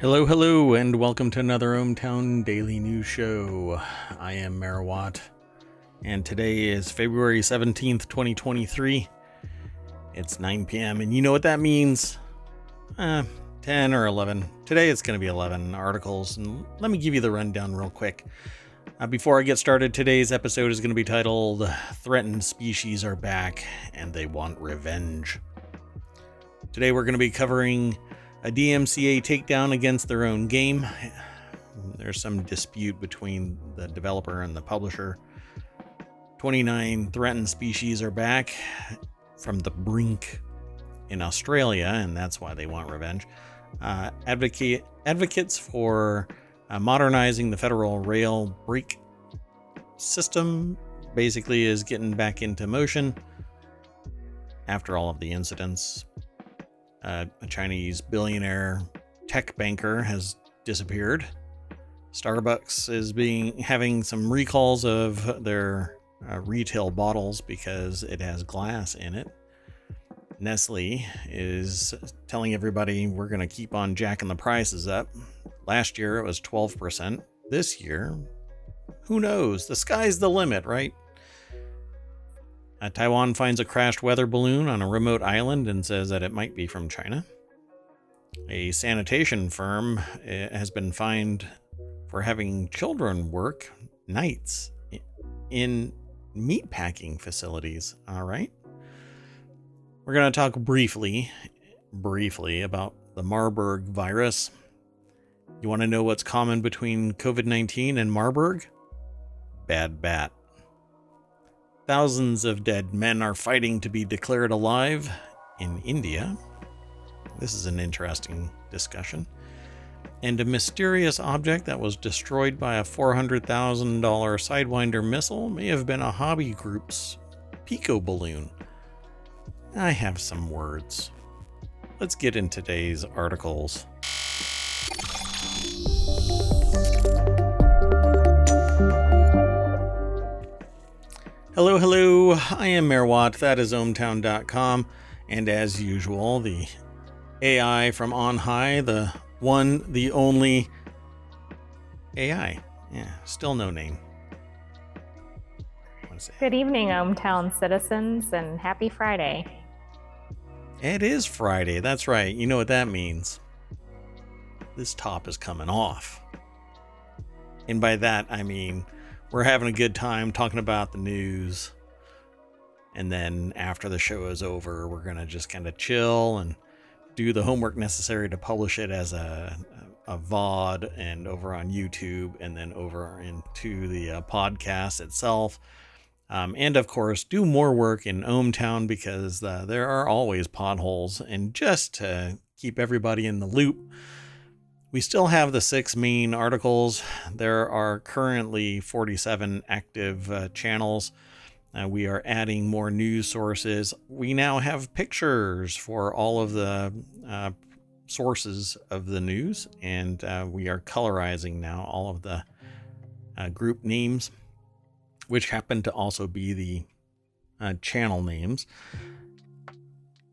Hello, hello, and welcome to another ohmTown Daily News Show. I am Mayor Watt, and today is February 17th, 2023. It's 9 p.m., and you know what that means? Uh, 10 or 11. Today it's going to be 11 articles, and let me give you the rundown real quick. Uh, before I get started, today's episode is going to be titled Threatened Species Are Back and They Want Revenge. Today we're going to be covering a DMCA takedown against their own game. There's some dispute between the developer and the publisher. 29 threatened species are back from the brink in Australia, and that's why they want revenge. Uh, advocate advocates for uh, modernizing the federal rail brake system basically is getting back into motion after all of the incidents uh, a Chinese billionaire tech banker has disappeared. Starbucks is being having some recalls of their uh, retail bottles because it has glass in it. Nestle is telling everybody we're going to keep on jacking the prices up. Last year it was 12%. This year, who knows? The sky's the limit, right? Uh, Taiwan finds a crashed weather balloon on a remote island and says that it might be from China. A sanitation firm uh, has been fined for having children work nights in meatpacking facilities. All right. We're going to talk briefly, briefly about the Marburg virus. You want to know what's common between COVID 19 and Marburg? Bad bat. Thousands of dead men are fighting to be declared alive in India. This is an interesting discussion. And a mysterious object that was destroyed by a $400,000 Sidewinder missile may have been a hobby group's Pico balloon. I have some words. Let's get in today's articles. Hello, hello. I am Mayor Watt. That is ohmtown.com. And as usual, the AI from on high, the one, the only AI. Yeah, still no name. Good evening, ohmTown citizens, and happy Friday. It is Friday. That's right. You know what that means. This top is coming off. And by that, I mean we're having a good time talking about the news. And then after the show is over, we're going to just kind of chill and do the homework necessary to publish it as a, a VOD and over on YouTube and then over into the uh, podcast itself. Um, and of course, do more work in ohmTown because uh, there are always potholes. And just to keep everybody in the loop, we still have the six main articles. There are currently 47 active uh, channels. Uh, we are adding more news sources. We now have pictures for all of the uh, sources of the news, and uh, we are colorizing now all of the uh, group names, which happen to also be the uh, channel names.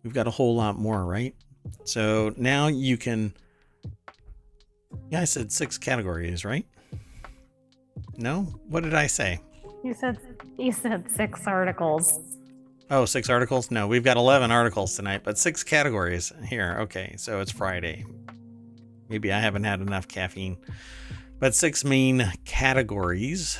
We've got a whole lot more, right? So now you can yeah, I said six categories, right? No? What did I say? You said you said six articles. Oh, six articles? No, we've got 11 articles tonight, but six categories here. Okay, so it's Friday. Maybe I haven't had enough caffeine. But six main categories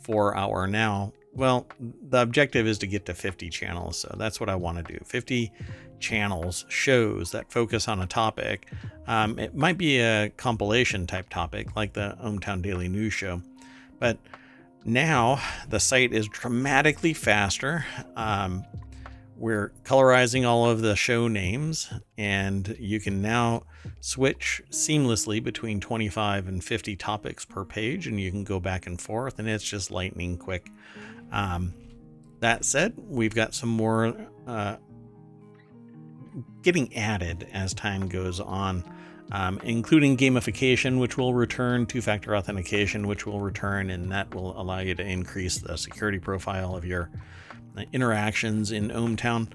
for our now. Well, the objective is to get to 50 channels, so that's what I want to do. 50 channels, shows that focus on a topic. Um, it might be a compilation type topic like the ohmTown Daily News Show, but now the site is dramatically faster. Um, we're colorizing all of the show names, and you can now switch seamlessly between 25 and 50 topics per page, and you can go back and forth, and it's just lightning quick. Um, that said, we've got some more uh, getting added as time goes on, um, including gamification, which will return two factor authentication, which will return, and that will allow you to increase the security profile of your uh, interactions in ohmTown.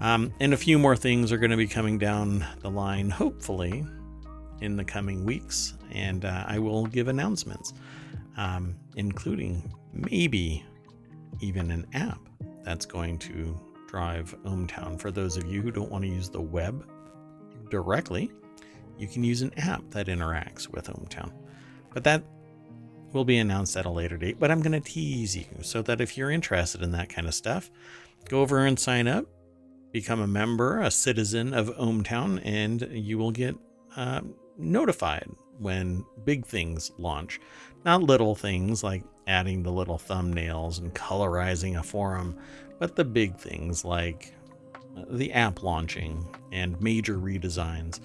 Um, and a few more things are going to be coming down the line, hopefully. in the coming weeks, and uh, I will give announcements, um, including maybe even an app that's going to drive ohmTown. For those of you who don't want to use the web directly, you can use an app that interacts with ohmTown. But that will be announced at a later date. But I'm going to tease you so that if you're interested in that kind of stuff, go over and sign up, become a member, a citizen of ohmTown, and you will get uh, notified when big things launch. Not little things like adding the little thumbnails and colorizing a forum, but the big things like uh, the app launching and major redesigns.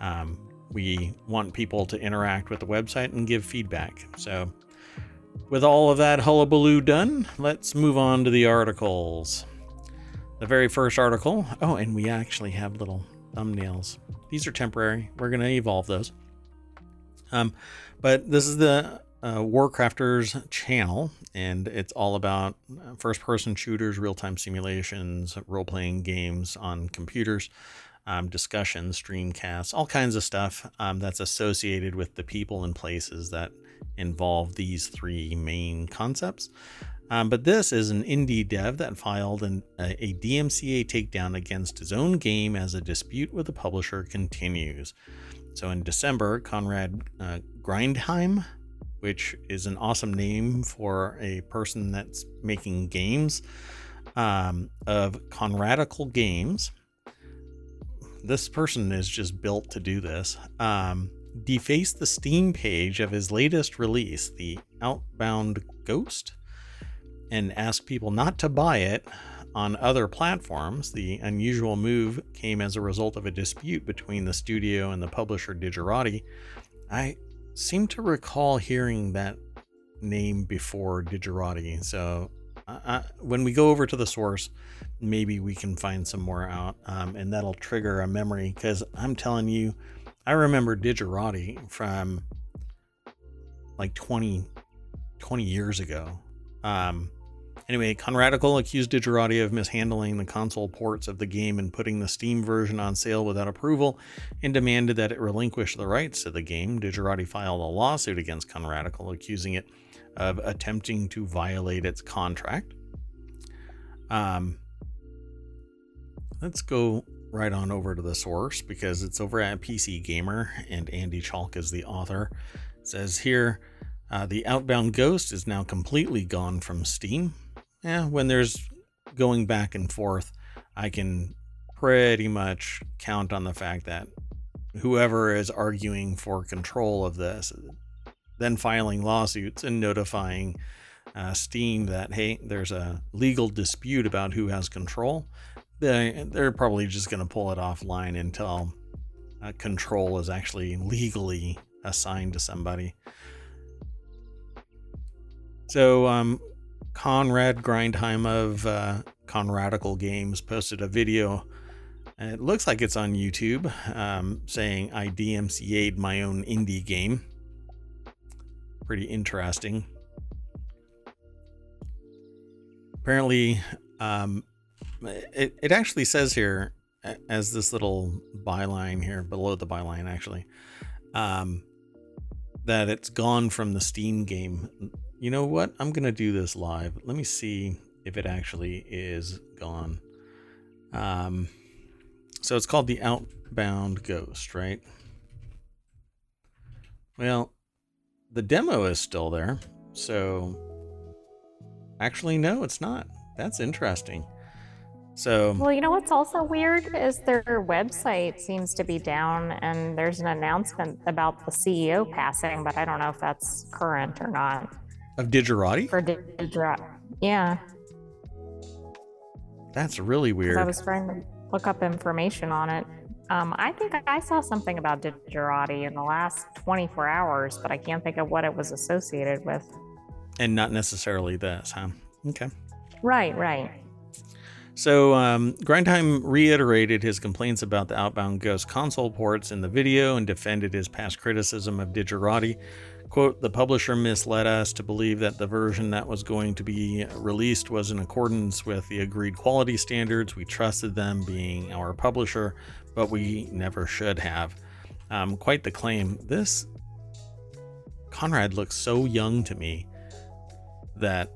Um, we want people to interact with the website and give feedback. So, with all of that hullabaloo done, let's move on to the articles. The very first article. Oh, and we actually have little thumbnails. These are temporary. We're going to evolve those. Um, but this is the uh, Warcrafters channel, and it's all about uh, first person shooters, real time simulations, role playing games on computers, um, discussions, streamcasts, all kinds of stuff um, that's associated with the people and places that involve these three main concepts. Um, but this is an indie dev that filed an, a, a, DMCA takedown against his own game as a dispute with the publisher continues. So in December, Conrad uh, Grindheim, which is an awesome name for a person that's making games, um, of Conradical Games. This person is just built to do this. Um, defaced the Steam page of his latest release, the Outbound Ghost and ask people not to buy it on other platforms. The unusual move came as a result of a dispute between the studio and the publisher Digerati. I seem to recall hearing that name before Digerati, so uh, when we go over to the source, maybe we can find some more out, um, and that'll trigger a memory. Because I'm telling you, I remember Digerati from like 20, 20 years ago. Um, Anyway, Conradical accused Digerati of mishandling the console ports of the game and putting the Steam version on sale without approval and demanded that it relinquish the rights to the game. Digerati filed a lawsuit against Conradical, accusing it of attempting to violate its contract. Um, let's go right on over to the source because it's over at PC Gamer and Andy Chalk is the author. It says here uh, the Outbound Ghost is now completely gone from Steam yeah, when there's going back and forth, I can pretty much count on the fact that whoever is arguing for control of this, then filing lawsuits and notifying uh, Steam that, hey, there's a legal dispute about who has control, they, they're probably just going to pull it offline until uh, control is actually legally assigned to somebody. So, um, Conrad Grindheim of uh, Conradical Games posted a video. It looks like it's on YouTube um, saying I DMCA'd my own indie game. Pretty interesting. Apparently, um, it, it actually says here, as this little byline here, below the byline actually, um, that it's gone from the Steam game you know what? I'm going to do this live. Let me see if it actually is gone. Um, so it's called the Outbound Ghost, right? Well, the demo is still there. So actually, no, it's not. That's interesting. So, well, you know what's also weird is their website seems to be down, and there's an announcement about the CEO passing, but I don't know if that's current or not. Of Digerati? For Digerati. Yeah. That's really weird. I was trying to look up information on it. Um, I think I saw something about Digerati in the last 24 hours, but I can't think of what it was associated with. And not necessarily this, huh? Okay. Right, right. So, um, Grindheim reiterated his complaints about the Outbound Ghost console ports in the video and defended his past criticism of Digerati Quote, the publisher misled us to believe that the version that was going to be released was in accordance with the agreed quality standards. We trusted them being our publisher, but we never should have. Um, quite the claim. This Conrad looks so young to me that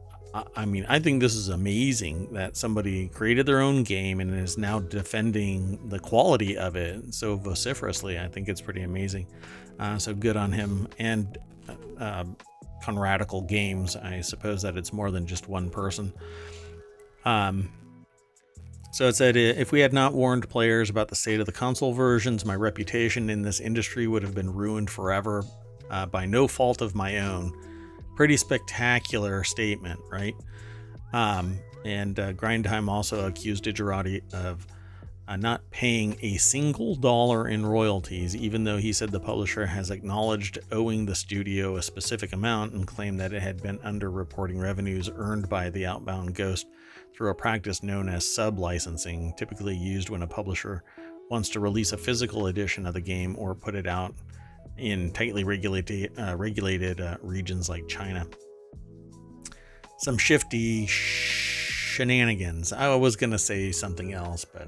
I mean, I think this is amazing that somebody created their own game and is now defending the quality of it so vociferously. I think it's pretty amazing. Uh, so good on him. And uh, Conradical Games, I suppose that it's more than just one person. Um, so it said if we had not warned players about the state of the console versions, my reputation in this industry would have been ruined forever uh, by no fault of my own pretty spectacular statement, right? Um, and uh, also accused Digerati of uh, not paying a single dollar in royalties, even though he said the publisher has acknowledged owing the studio a specific amount and claimed that it had been underreporting revenues earned by the Outbound Ghost through a practice known as sub licensing, typically used when a publisher wants to release a physical edition of the game or put it out in tightly regulated uh, regulated uh, regions like China. Some shifty shenanigans. I was gonna say something else, but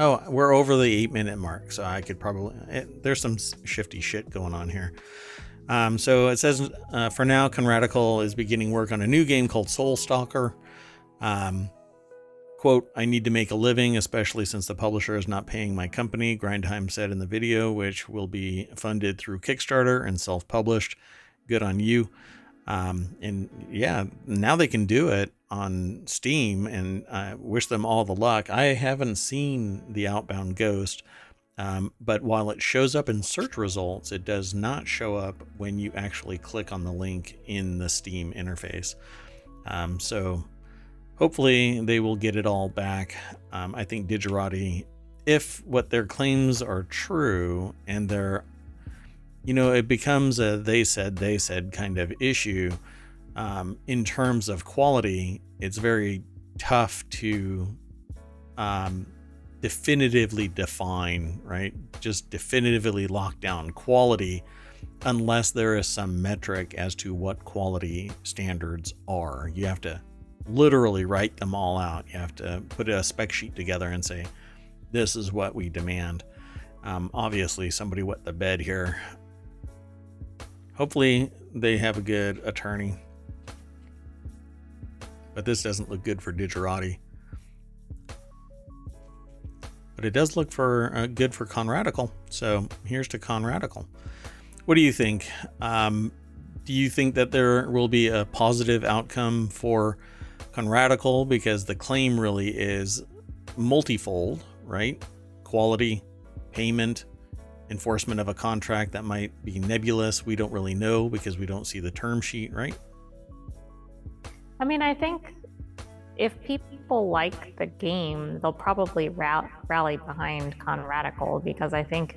oh, we're over the eight minute mark, so I could probably. It, eh, there's some shifty shit going on here. Um, so it says uh, for now, Conradical is beginning work on a new game called Soul Stalker. Um, Quote, I need to make a living, especially since the publisher is not paying my company, Grindheim said in the video, which will be funded through Kickstarter and self published. Good on you. Um, and yeah, now they can do it on Steam, and I wish them all the luck. I haven't seen The Outbound Ghost, um, but while it shows up in search results, it does not show up when you actually click on the link in the Steam interface. Um, so hopefully they will get it all back. Um, I think Digerati, if what their claims are true and they're, you know, it becomes a they said, they said kind of issue um, in terms of quality, it's very tough to um, definitively define, right? Just definitively lock down quality unless there is some metric as to what quality standards are. You have to literally write them all out. You have to put a spec sheet together and say, this is what we demand. Um, obviously, somebody wet the bed here. Hopefully, they have a good attorney. But this doesn't look good for Digerati. But it does look for uh, good for Conradical. So here's to Conradical. What do you think? Um, do you think that there will be a positive outcome for Conradical because the claim really is multifold, right? Quality, payment, enforcement of a contract that might be nebulous. We don't really know because we don't see the term sheet, right? I mean, I think if people like the game, they'll probably rally behind Conradical because I think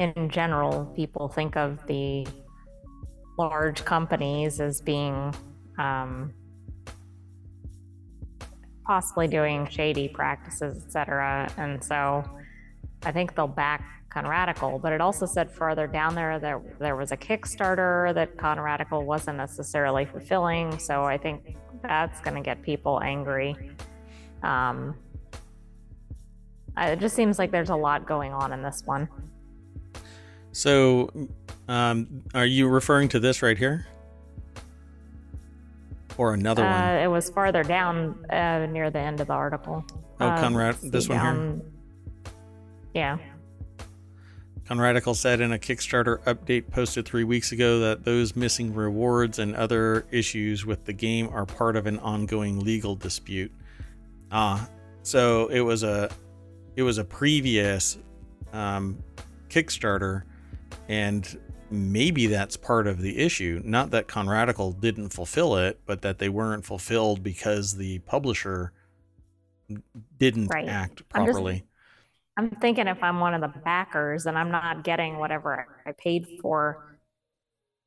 in general, people think of the large companies as being um, possibly doing shady practices, etc. And so I think they'll back Conradical, but it also said further down there that there was a Kickstarter that Conradical wasn't necessarily fulfilling. So I think that's going to get people angry. Um, it just seems like there's a lot going on in this one. So, um, are you referring to this right here? or another uh, one? It was farther down uh, near the end of the article. Oh, uh, Conrad, this one down, here. Yeah. Conradical said in a Kickstarter update posted three weeks ago that those missing rewards and other issues with the game are part of an ongoing legal dispute. Ah, so it was a it was a previous um, Kickstarter, and maybe that's part of the issue. Not that Conradical didn't fulfill it, but that they weren't fulfilled because the publisher didn't right. act properly. I'm, thinking if I'm one of the backers and I'm not getting whatever I paid for,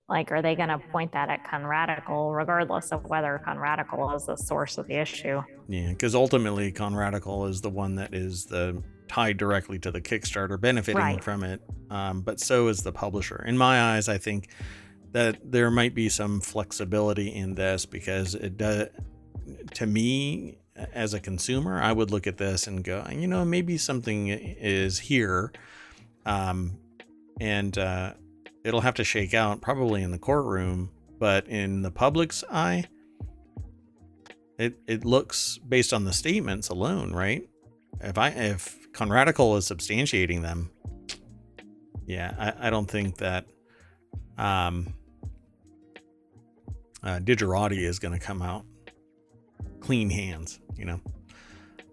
like, are they going to point that at Conradical, regardless of whether Conradical is the source of the issue? Yeah, because ultimately Conradical is the one that is the tied directly to the Kickstarter, benefiting right. from it. Um, but so is the publisher. In my eyes, I think that there might be some flexibility in this because it does. To me, as a consumer, I would look at this and go, you know, maybe something is here. Um, and uh, it'll have to shake out probably in the courtroom, but in the public's eye, it it looks based on the statements alone, right? If I if Conradical is substantiating them, yeah, I, I don't think that um, uh, Digerati is going to come out clean hands, you know.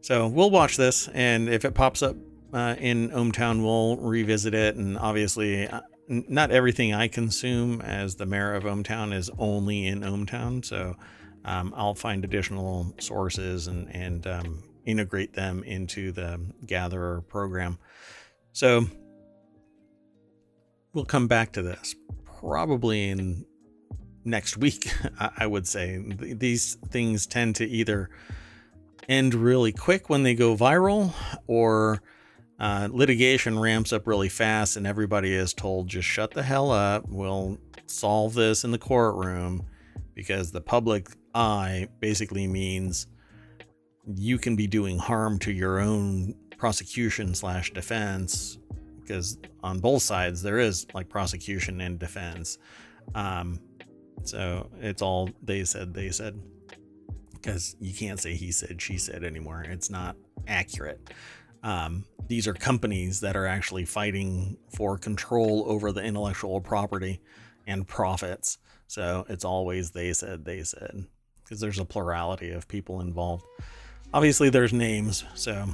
So we'll watch this, and if it pops up uh, in ohmTown, we'll revisit it. And obviously, uh, not everything I consume as the mayor of ohmTown is only in ohmTown. So um, I'll find additional sources and and um, integrate them into the Gatherer program. So we'll come back to this probably in next week. I would say. These things tend to either end really quick when they go viral or uh, litigation ramps up really fast and everybody is told just shut the hell up. We'll solve this in the courtroom. Because the public eye basically means you can be doing harm to your own prosecution slash defense because on both sides there is like prosecution and defense. Um, so it's all they said they said because you can't say he said she said anymore it's not accurate um, these are companies that are actually fighting for control over the intellectual property and profits so it's always they said they said because there's a plurality of people involved. Obviously, there's names, so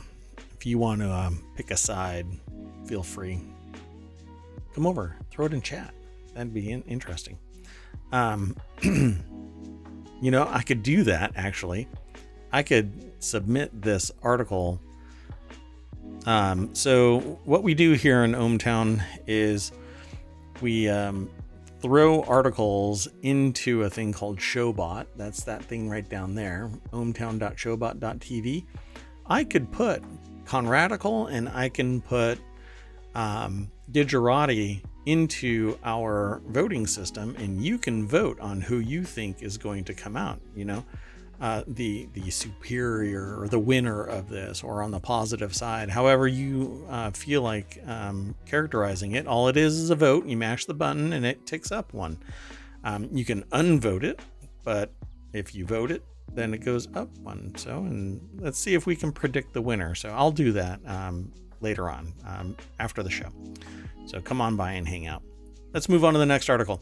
if you want to um, pick a side, feel free. Come over, throw it in chat. That'd be in- interesting. Um, you know, I could do that actually. I could submit this article. Um, so what we do here in ohmTown is we um, throw articles into a thing called Showbot. That's that thing right down there, ohmtown.showbot.tv. I could put Conradical and I can put um, Digerati into our voting system, and you can vote on who you think is going to come out. You know, uh, the the superior or the winner of this, or on the positive side, however you uh, feel like um, characterizing it. All it is is a vote. You mash the button and it ticks up one. Um, you can unvote it, but if you vote it, then it goes up one. So, and let's see if we can predict the winner. So I'll do that um, later on um, after the show. So come on by and hang out. Let's move on to the next article.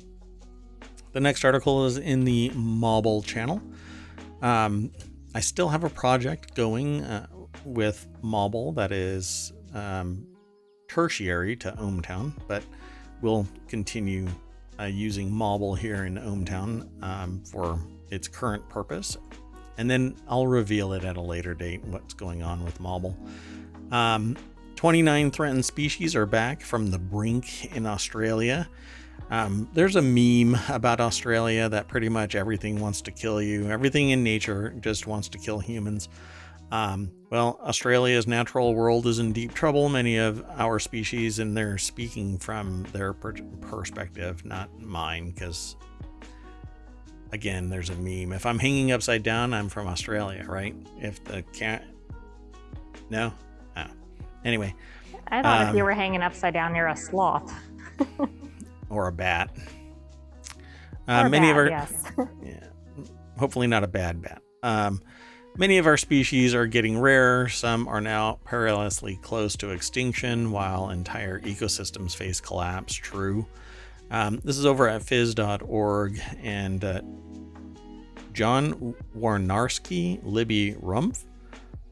The next article is in the Mobble channel. Um, I still have a project going uh, with Mobble that is um, tertiary to ohmTown, but we'll continue uh, using Mobble here in ohmTown um, for its current purpose. And then I'll reveal it at a later date what's going on with Mobble. Um, 29 threatened species are back from the brink in Australia. Um, there's a meme about Australia that pretty much everything wants to kill you. Everything in nature just wants to kill humans. Um, well, Australia's natural world is in deep trouble. Many of our species, and they're speaking from their per- perspective, not mine, because again, there's a meme. If I'm hanging upside down, I'm from Australia, right? If the cat. No? Anyway. I thought um, if you um, were hanging upside down, you're a sloth. or a bat. Uh, many bad, of our, yes. yeah, hopefully not a bad bat. Um, many of our species are getting rare. Some are now perilously close to extinction, while entire ecosystems face collapse. True. Um, this is over at phys.org, and uh, John Woinarski, Libby Rumpff,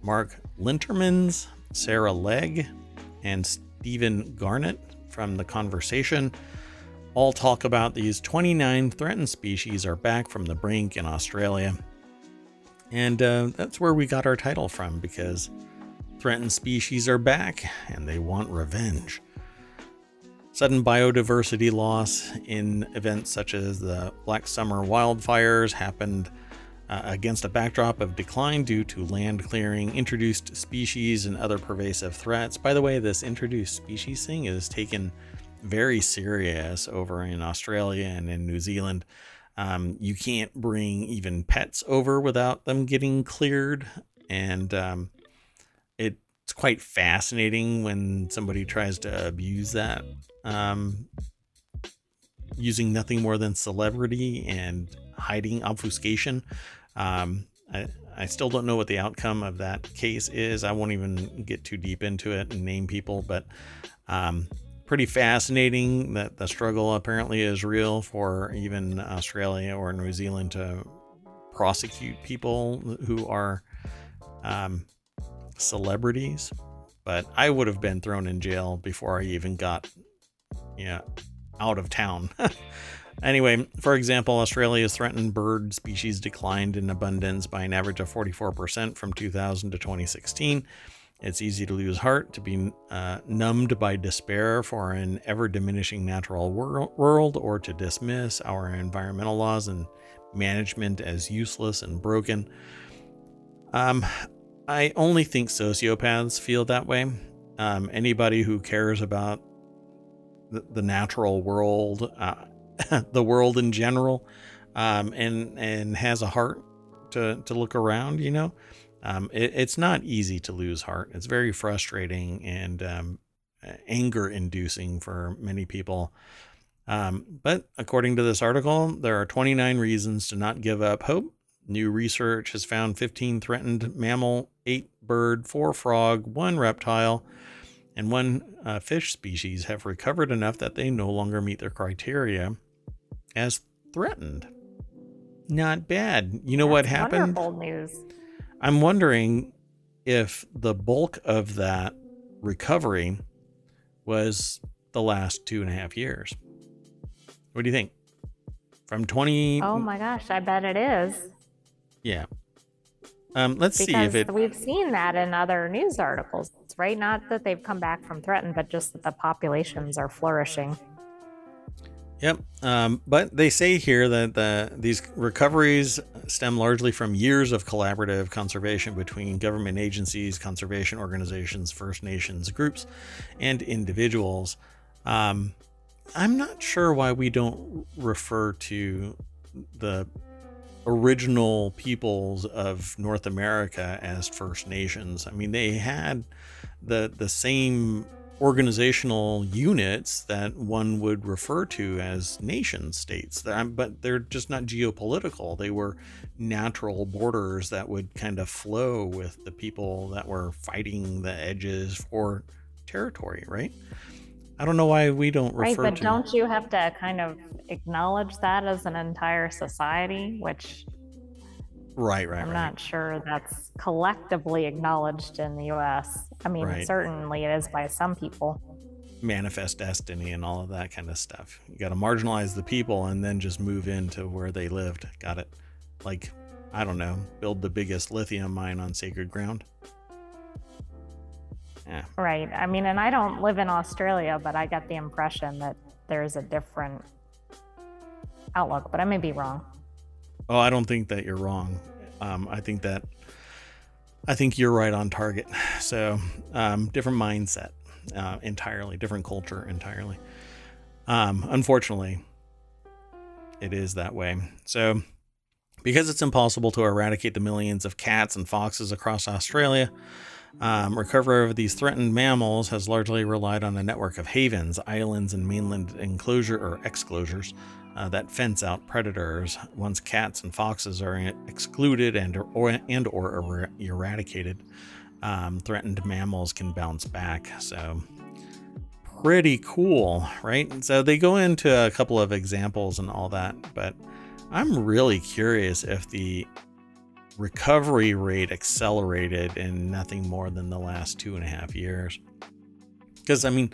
Mark Lintermans, Sarah Legge, and Stephen Garnett from The Conversation all talk about these 29 threatened species are back from the brink in Australia. And uh, that's where we got our title from because threatened species are back and they want revenge. Sudden biodiversity loss in events such as the Black Summer wildfires happened uh, against a backdrop of decline due to land clearing, introduced species, and other pervasive threats. By the way, this introduced species thing is taken very serious over in Australia and in New Zealand. Um, you can't bring even pets over without them getting cleared, and um, it it's quite fascinating when somebody tries to abuse that um, using nothing more than celebrity and hiding obfuscation. Um, I, I still don't know what the outcome of that case is. I won't even get too deep into it and name people, but um, pretty fascinating that the struggle apparently is real for even Australia or New Zealand to prosecute people who are um, celebrities. But I would have been thrown in jail before I even got, yeah, out of town. anyway, for example, Australia's threatened bird species declined in abundance by an average of 44% from 2000 to 2016. It's easy to lose heart, to be uh, numbed by despair for an ever diminishing natural wor- world, or to dismiss our environmental laws and management as useless and broken. Um, I only think sociopaths feel that way. Um, anybody who cares about the, the natural world, uh, the world in general, um, and and has a heart to to look around, you know, um, it, it's not easy to lose heart. It's very frustrating and um, anger inducing for many people. Um, but according to this article, there are 29 reasons to not give up hope. New research has found 15 threatened mammal, 8 bird, 4 frog, 1 reptile, and 1 uh, fish species have recovered enough that they no longer meet their criteria as threatened. Not bad. You know That's what happened? Wonderful news. I'm wondering if the bulk of that recovery was the last two and a half years. What do you think? From 20. Oh my gosh, I bet it is. Yeah. Um, let's because see if it. we've seen that in other news articles, right? Not that they've come back from threatened, but just that the populations are flourishing. Yep. Um, but they say here that the, these recoveries stem largely from years of collaborative conservation between government agencies, conservation organizations, First Nations groups, and individuals. Um, I'm not sure why we don't refer to the original peoples of North America as First Nations. I mean, they had the the same organizational units that one would refer to as nation states. But they're just not geopolitical. They were natural borders that would kind of flow with the people that were fighting the edges for territory right? I don't know why we don't refer right but to don't you have to kind of acknowledge that as an entire society which right right i'm right not sure that's collectively acknowledged in the us i mean Right. certainly it is by some people manifest destiny and all of that kind of stuff. You got to marginalize the people and then just move into where they lived. Got it? Like, I don't know, build the biggest lithium mine on sacred ground. Yeah, Right. I mean, and I don't live in Australia, but I get the impression that there's a different outlook, but I may be wrong. Oh, I don't think that you're wrong. Um, I think that I think you're right on target. So, um, different mindset uh, entirely, different culture entirely. Um, unfortunately, it is that way. So, because it's impossible to eradicate the millions of cats and foxes across Australia, um, recovery of these threatened mammals has largely relied on a network of havens, islands, and mainland enclosure or exclosures uh, that fence out predators. Once cats and foxes are excluded and or, and or er- eradicated, um, threatened mammals can bounce back. So pretty cool, right? So they go into a couple of examples and all that, but I'm really curious if the recovery rate accelerated in nothing more than the last two and a half years. Because I mean,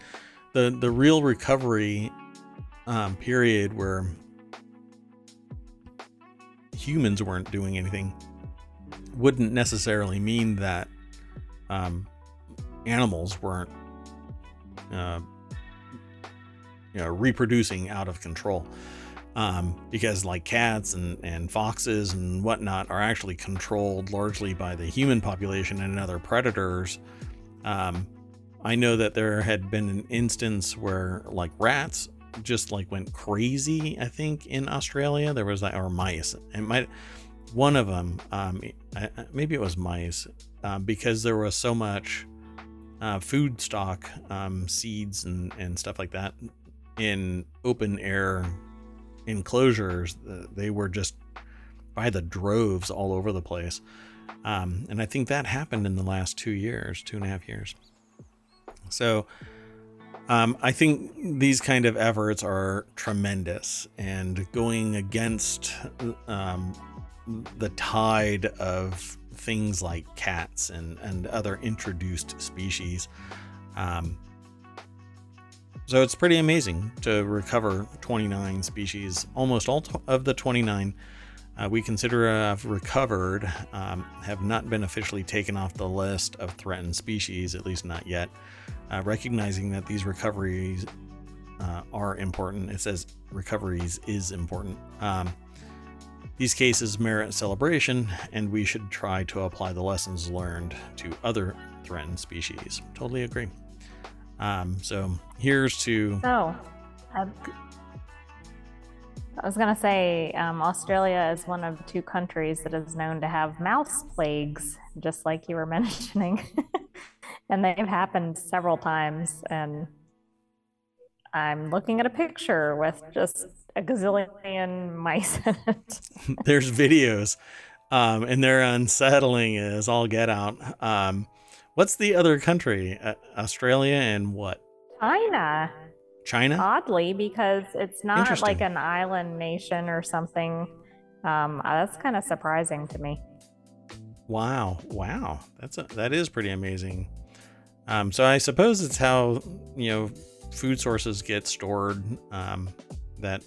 the the real recovery um, period where humans weren't doing anything wouldn't necessarily mean that um, animals weren't uh, you know reproducing out of control. Um, because like cats and, and foxes and whatnot are actually controlled largely by the human population and other predators um, i know that there had been an instance where like rats just like went crazy i think in australia there was like or mice it might one of them um, maybe it was mice uh, because there was so much uh, food stock, um, seeds, and, and stuff like that in open air enclosures. Uh, they were just by the droves all over the place. Um, and I think that happened in the last two years, two and a half years. So um, I think these kind of efforts are tremendous and going against um, the tide of things like cats and, and other introduced species. Um, so it's pretty amazing to recover 29 species, almost all of the 29 uh, we consider have recovered, um, have not been officially taken off the list of threatened species, at least not yet. Uh, recognizing that these recoveries uh, are important, it says recoveries is important. Um, these cases merit celebration, and we should try to apply the lessons learned to other threatened species. Totally agree. Um, so here's to. Oh, I was going to say um, Australia is one of two countries that is known to have mouse plagues, just like you were mentioning. And they've happened several times. And I'm looking at a picture with just a gazillion mice in it. There's videos, um, and they're unsettling as all get out. Um, what's the other country? Uh, Australia and what? China. China? Oddly, because it's not like an island nation or something. Um, uh, that's kind of surprising to me. Wow, wow, that's a, that is pretty amazing. Um, so I suppose it's how you know food sources get stored um, that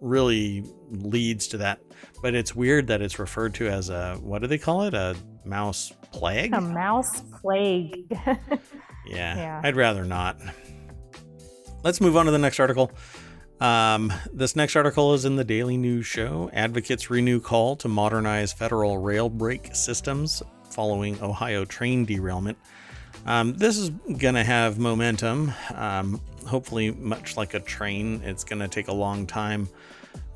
really leads to that. But it's weird that it's referred to as a what do they call it? A mouse plague? A mouse plague. yeah, yeah, I'd rather not let's move on to the next article. Um, this next article is in the Daily News Show. Advocates renew call to modernize federal rail brake systems following Ohio train derailment. Um, this is going to have momentum. Um, hopefully, much like a train, it's going to take a long time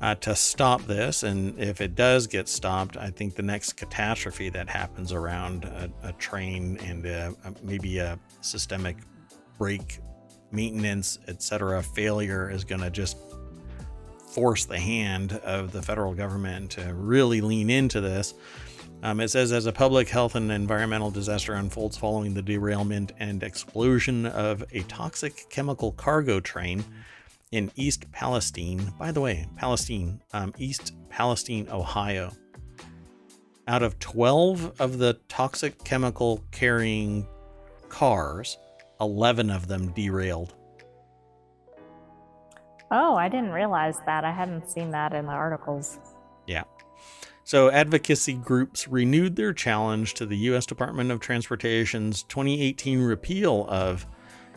uh, to stop this. And if it does get stopped, I think the next catastrophe that happens around a, a train and a, a, maybe a systemic brake maintenance, etc., failure is going to just force the hand of the federal government to really lean into this. Um, it says as a public health and environmental disaster unfolds following the derailment and explosion of a toxic chemical cargo train in East Palestine. By the way, Palestine, um, East Palestine, Ohio. Out of 12 of the toxic chemical carrying cars, 11 of them derailed. Oh, I didn't realize that. I hadn't seen that in the articles. Yeah. So, advocacy groups renewed their challenge to the U.S. Department of Transportation's 2018 repeal of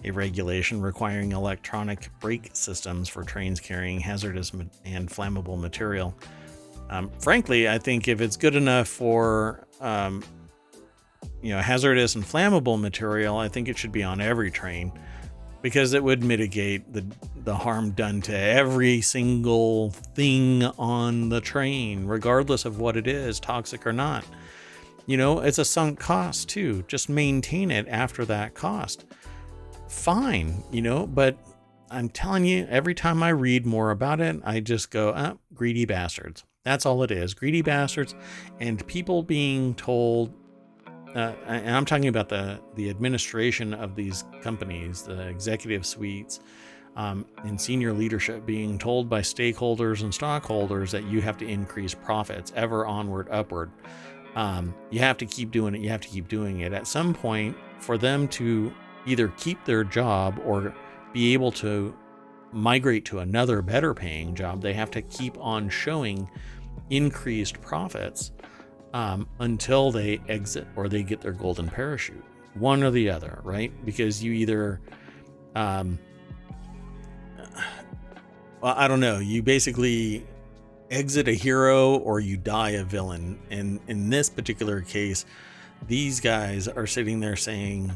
a regulation requiring electronic brake systems for trains carrying hazardous and flammable material. Um, frankly, I think if it's good enough for um, you know, hazardous and flammable material, I think it should be on every train because it would mitigate the the harm done to every single thing on the train, regardless of what it is, toxic or not. You know, it's a sunk cost too. Just maintain it after that cost. Fine, you know, but I'm telling you, every time I read more about it, I just go, oh, greedy bastards. That's all it is. Greedy bastards and people being told uh, and I'm talking about the the administration of these companies, the executive suites, um, and senior leadership being told by stakeholders and stockholders that you have to increase profits ever onward, upward. Um, you have to keep doing it. You have to keep doing it. At some point, for them to either keep their job or be able to migrate to another better paying job, they have to keep on showing increased profits um, until they exit or they get their golden parachute. One or the other, right? Because you either, um, well, I don't know, you basically exit a hero or you die a villain. And in this particular case, these guys are sitting there saying,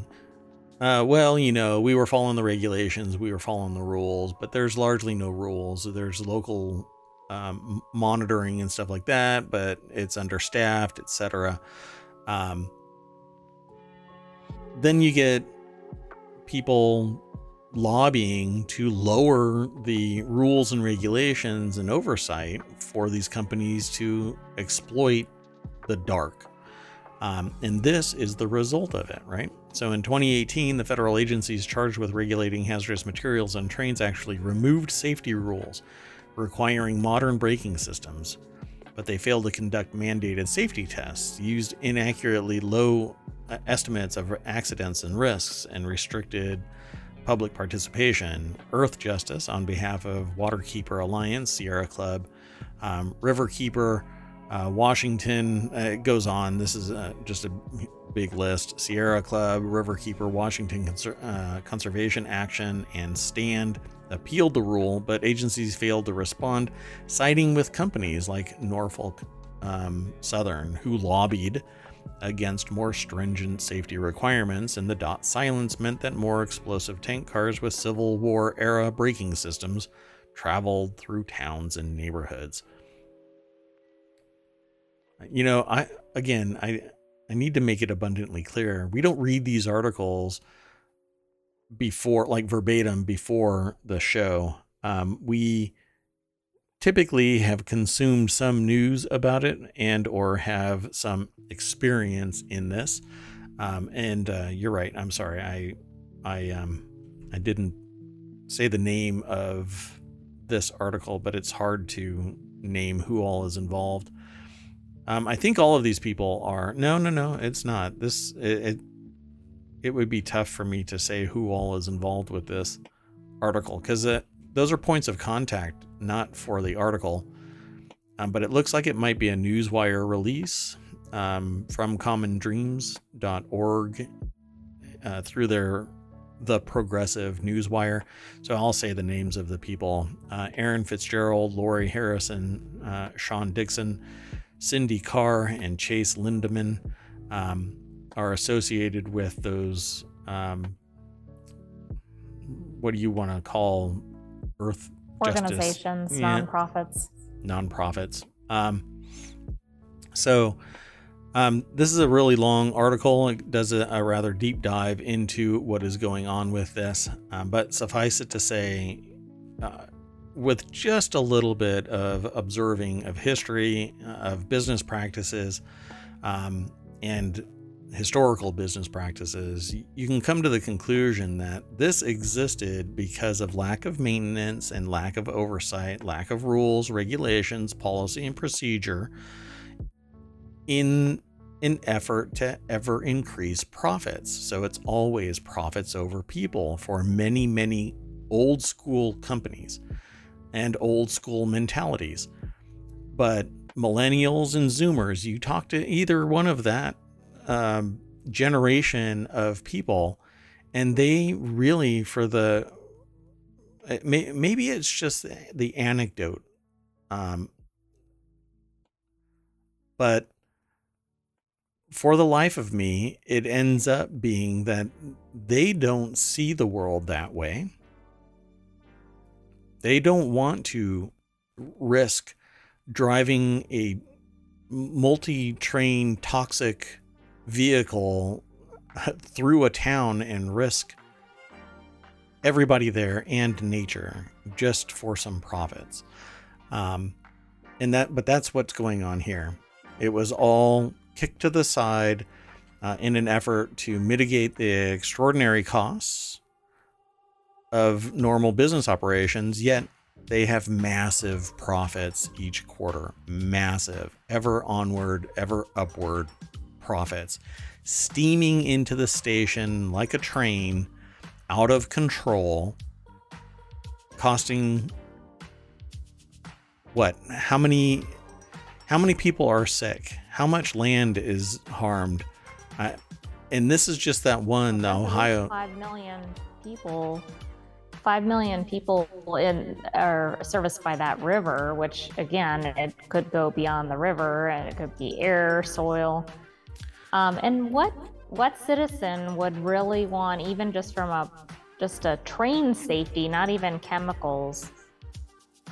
uh, well, you know, we were following the regulations, we were following the rules, but there's largely no rules. There's local um, monitoring and stuff like that, but it's understaffed, etc. Um, then you get people lobbying to lower the rules and regulations and oversight for these companies to exploit the dark. Um, and this is the result of it, right? So in 2018, the federal agencies charged with regulating hazardous materials on trains actually removed safety rules requiring modern braking systems, but they failed to conduct mandated safety tests, used inaccurately low uh, estimates of accidents and risks, and restricted public participation. Earthjustice, on behalf of Waterkeeper Alliance, Sierra Club, um, Riverkeeper, uh, Washington, uh, it goes on. This is uh, just a big list. Sierra Club, Riverkeeper, Washington Conser- uh, Conservation Action, and Stand appealed the rule, but agencies failed to respond, siding with companies like Norfolk um, Southern, who lobbied against more stringent safety requirements, and the DOT silence meant that more explosive tank cars with Civil War era braking systems traveled through towns and neighborhoods. You know, I again, I I need to make it abundantly clear. We don't read these articles before like verbatim before the show. Um, we typically have consumed some news about it and or have some experience in this um, and uh, you're right i'm sorry i i um i didn't say the name of this article but it's hard to name who all is involved um, i think all of these people are no no no it's not this it, it it would be tough for me to say who all is involved with this article because those are points of contact not for the article. Um, but it looks like it might be a Newswire release um, from commondreams.org uh, through their the progressive newswire so i'll say the names of the people uh, aaron fitzgerald lori harrison uh, sean dixon cindy carr and chase lindeman um, are associated with those um, what do you want to call earth organizations, justice, nonprofits. Yeah, nonprofits. Um, so um, this is a really long article. It does a, a, rather deep dive into what is going on with this. Um, but suffice it to say, uh, with just a little bit of observing of history, of business practices, um, and historical business practices, you can come to the conclusion that this existed because of lack of maintenance and lack of oversight, lack of rules, regulations, policy, and procedure in an effort to ever increase profits. So it's always profits over people for many, many old school companies and old school mentalities. But millennials and zoomers, you talk to either one of that um, generation of people, and they really, for the maybe it's just the anecdote, um, but for the life of me, it ends up being that they don't see the world that way. They don't want to risk driving a multi train toxic vehicle through a town and risk everybody there and nature just for some profits. Um, and that, but that's what's going on here. It was all kicked to the side uh, in an effort to mitigate the extraordinary costs of normal business operations, yet they have massive profits each quarter. Massive, ever onward, ever upward profits, steaming into the station like a train, out of control, costing what? How many? How many people are sick? How much land is harmed? I, and this is just that one, the Ohio. Five million people 5 million people in are serviced by that river which again it could go beyond the river and it could be air soil um, and what what citizen would really want, even just from a just a train safety, not even chemicals,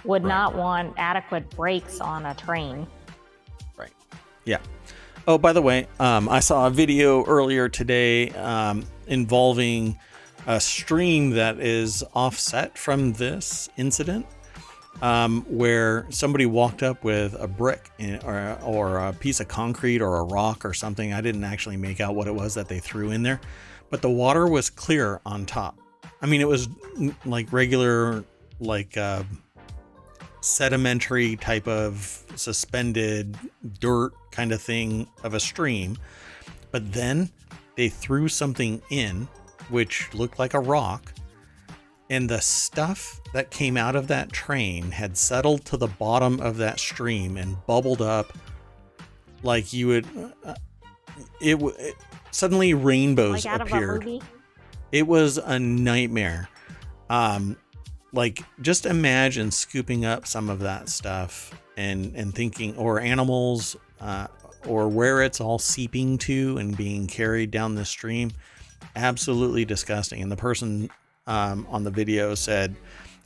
would right. not want adequate brakes on a train? Right. Yeah. Oh, by the way, um, I saw a video earlier today. Um, involving a stream that is offset from this incident, um, where somebody walked up with a brick in, or, or a piece of concrete or a rock or something. I didn't actually make out what it was that they threw in there, but the water was clear on top. I mean, it was like regular, like uh, sedimentary type of suspended dirt kind of thing of a stream. But then they threw something in which looked like a rock. And the stuff that came out of that train had settled to the bottom of that stream and bubbled up like you would. Uh, it, it suddenly rainbows Like out of a appeared. It was a nightmare. Um, like just imagine scooping up some of that stuff and and thinking, or animals, uh, or where it's all seeping to and being carried down the stream. Absolutely disgusting. And the person um, on the video said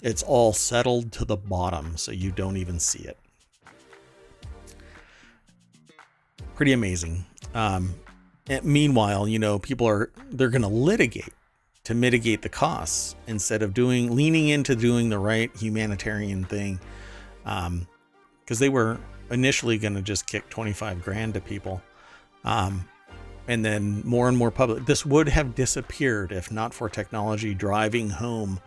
it's all settled to the bottom, so you don't even see it. Pretty amazing. Um, meanwhile, you know, people are they're going to litigate to mitigate the costs instead of doing leaning into doing the right humanitarian thing um because they were initially going to just kick 25 grand to people um and then more and more public this would have disappeared if not for technology driving home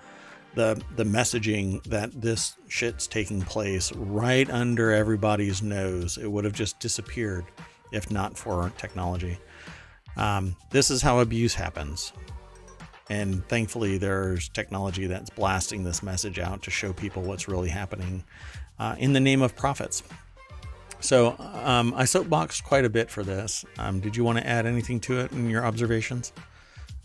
the the messaging that this shit's taking place right under everybody's nose. It would have just disappeared if not for technology. Um, this is how abuse happens. And thankfully, there's technology that's blasting this message out to show people what's really happening uh, in the name of profits. So um, I soapboxed quite a bit for this. Um, did you want to add anything to it in your observations?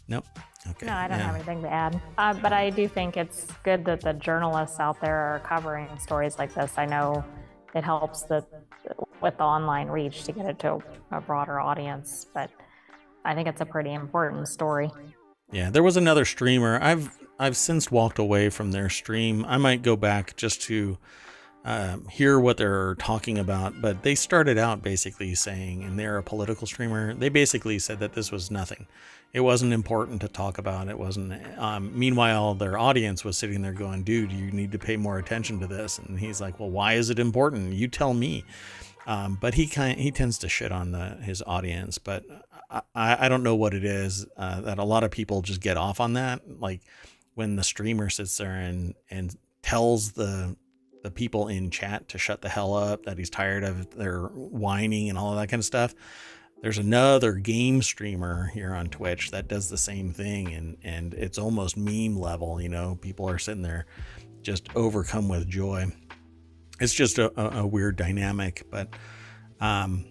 Nope. Okay. No, I don't yeah. have anything to add. Uh, but I do think it's good that the journalists out there are covering stories like this. I know it helps the with the online reach to get it to a broader audience, but I think it's a pretty important story. Yeah, there was another streamer. I've I've since walked away from their stream. I might go back just to um, hear what they're talking about. But they started out basically saying, and they're a political streamer. They basically said that this was nothing. It wasn't important to talk about. It wasn't. Um, meanwhile, their audience was sitting there going, "Dude, you need to pay more attention to this." And he's like, "Well, why is it important? You tell me." Um, but he kind he tends to shit on the, his audience. But I, I don't know what it is uh, that a lot of people just get off on that. Like when the streamer sits there and and tells the the people in chat to shut the hell up, that he's tired of their whining and all that kind of stuff. There's another game streamer here on Twitch that does the same thing, and and it's almost meme level. You know, people are sitting there just overcome with joy. It's just a, a, a weird dynamic, but um,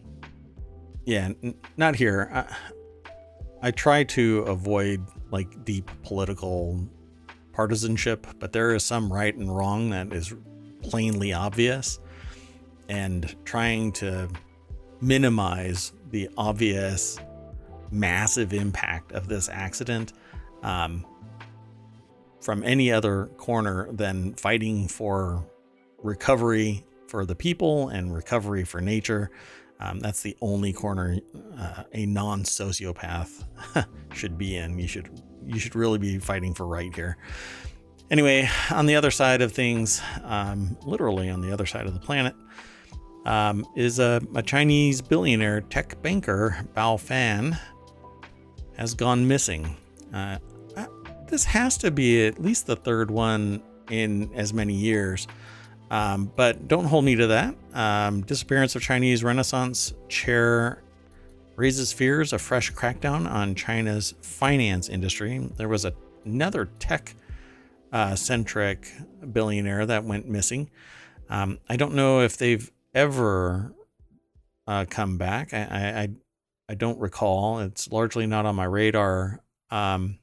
yeah, n- not here. I, I try to avoid like deep political partisanship, but there is some right and wrong that is plainly obvious, and trying to minimize the obvious massive impact of this accident um, from any other corner than fighting for recovery for the people and recovery for nature. Um, that's the only corner uh, a non-sociopath should be in. You should you should really be fighting for right here. Anyway, on the other side of things, um, literally on the other side of the planet, um, is a, a Chinese billionaire tech banker, Bao Fan, has gone missing. Uh, uh, this has to be at least the third one in as many years. Um, but don't hold me to that. Um, disappearance of Chinese Renaissance chair raises fears of fresh crackdown on China's finance industry. There was a, another tech uh, centric billionaire that went missing. Um, I don't know if they've ever uh, come back. I, I, I don't recall. It's largely not on my radar. Um,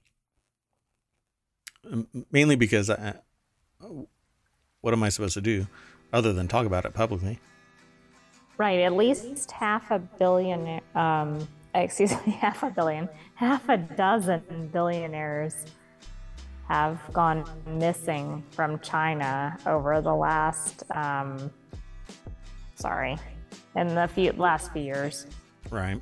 mainly because I, what am I supposed to do other than talk about it publicly? Right, at least half a billion, um, excuse me, half a billion, half a dozen billionaires have gone missing from China over the last, um, sorry, in the few last few years. Right.